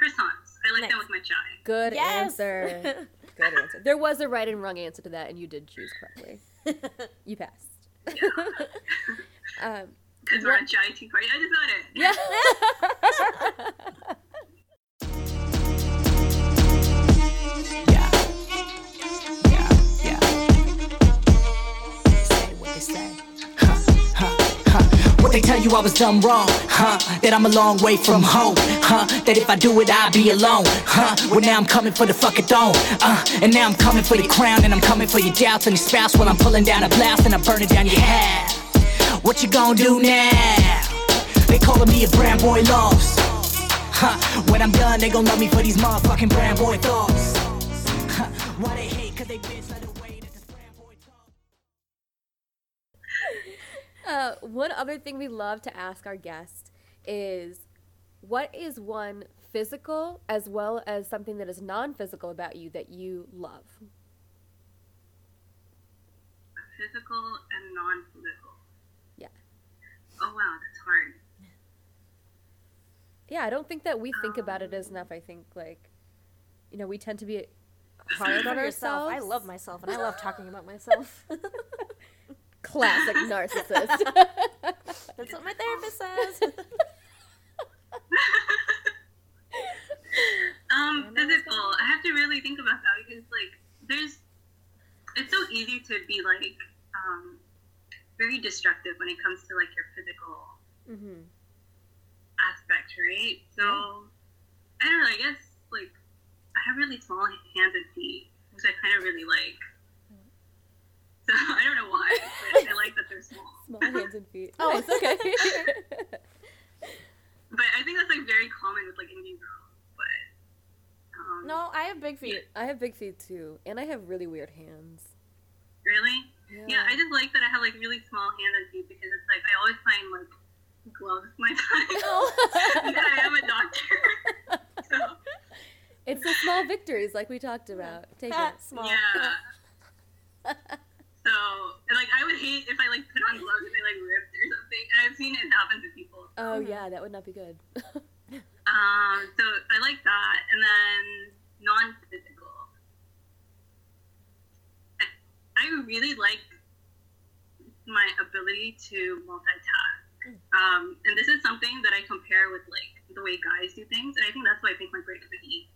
Croissants. I like Nice. them with my chai. Good Yes! answer. Good answer. There was a right and wrong answer to that, and you did choose correctly. You passed. um, Because we're What- on chai tea party. I just got it. yeah. Yeah. Yeah, yeah. They tell you I was done wrong, huh? That I'm a long way from home, huh? That if I do it, I'll be alone, huh? Well, now I'm coming for the fucking throne, uh. And now I'm coming for the crown, and I'm coming for your doubts and your spouse while I'm pulling down a blouse and I'm burning down your house. What you gonna do now? They calling me a brown boy lost. Huh. When I'm done, they gon' love me for these motherfucking brown boy thoughts. Huh. Why they hate? Cause they bitch Uh, one other thing we love to ask our guests is what is one physical as well as something that is non physical about you that you love? Physical and non-physical. Yeah. Oh wow, that's hard. Yeah, I don't think that we think about it as enough. I think, like, you know, we tend to be hard on yourself. ourselves. I love myself, and I love talking about myself. Classic narcissist. That's what my therapist says. Um, And then physical. I have to really think about that because like there's it's so easy to be like um very destructive when it comes to like your physical mm-hmm. aspect, right? So I don't know, I guess like I have really small hands and feet, which I kind of really like. So I don't know why, but I like that they're small. Small hands and feet. Oh. it's okay. But I think that's like very common with like Indian girls. But um, no, I have big feet. I have big feet too, and I have really weird hands. really, yeah. I just like that I have like really small hands and feet because it's like I always find like gloves my time. and I am a doctor, so It's the small victories, like we talked about. Take it. Small. yeah. So, and, like, I would hate if I like put on gloves and they like ripped or something. And I've seen it happen to people. Oh yeah, that would not be good. Um, so I like that, and then non-physical. I, I really like my ability to multitask. Um, and this is something that I compare with like the way guys do things, and I think that's why I think my brain is like E.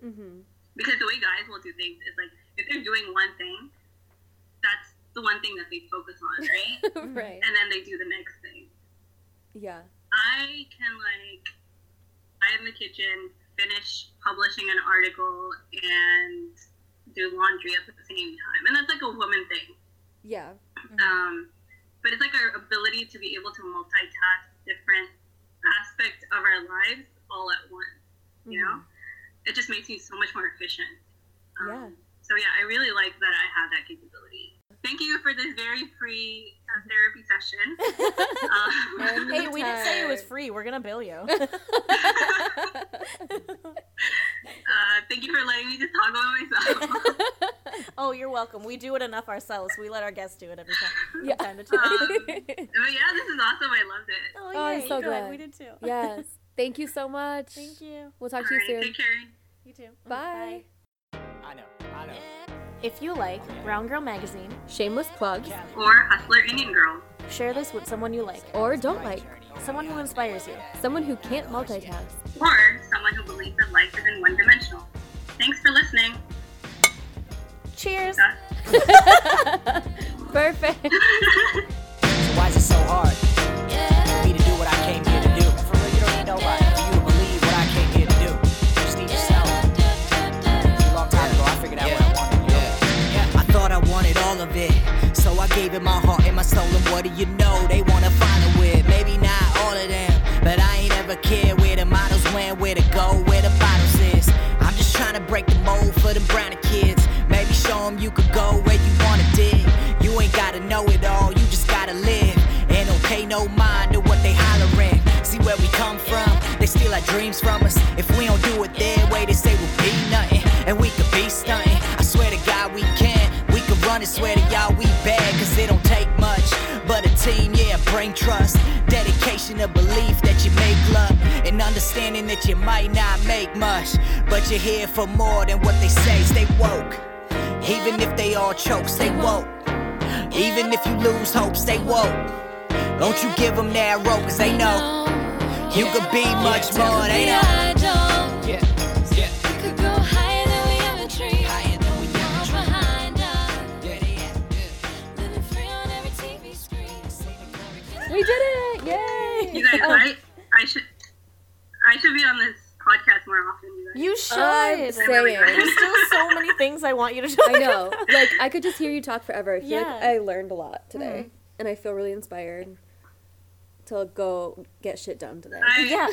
hmm Because the way guys will do things is like if they're doing one thing, that's the one thing that they focus on, right? right. and then they do the next thing. Yeah. I can like I in the kitchen finish publishing an article and do laundry at the same time, and that's like a woman thing. Yeah. Um, but it's like our ability to be able to multitask different aspects of our lives all at once. You know, it just makes me so much more efficient. Um, Yeah. So yeah, I really like that I have that capability. Thank you for this very free uh, therapy session. Um, Hey, we didn't say it was free. We're gonna bill you. Uh, thank you for letting me just talk about myself. oh, you're welcome. We do it enough ourselves. We let our guests do it every time. Yeah. time to time. Um, but yeah, this is awesome. I loved it. oh, Oh, I'm so good. glad. We did too. yes. Thank you so much. Thank you. We'll talk All to you right, soon. take care. You too. Bye. I know, I know. If you like Brown Girl Magazine, Shameless plugs, Or Hustler Indian Girl. share this with someone you like, or don't like, someone who inspires you. someone who can't multitask. Or someone who believes that life isn't one dimensional. Thanks for listening. Cheers. Perfect. So why is it so hard for me to do what I came here to do? For real, you don't need nobody of it, so I gave it my heart and my soul. And what do you know? They wanna follow it. Maybe not all of them, but I ain't ever cared where the models went, where to go, where the bottles is. I'm just trying to break the mold for them browner kids. Maybe show them you could go where you wanna dig. You ain't gotta know it all, you just gotta live. And don't pay no mind to what they hollering. See where we come from, they steal our dreams from us. If trust. Dedication, a belief that you make love. And understanding that you might not make much. But you're here for more than what they say. Stay woke. Even if they all choke, stay woke. Even if you lose hope, stay woke. Don't you give them that rope, cause they know you could be much more, they know. We did it! Yay! You guys, I, I should, I should be on this podcast more often. You. You should. I'm saying. There's still so many things I want you to talk I know. about. Like I could just hear you talk forever. I feel Yeah. Mm-hmm. I learned a lot today, and I feel really inspired to go get shit done today. I, Yeah,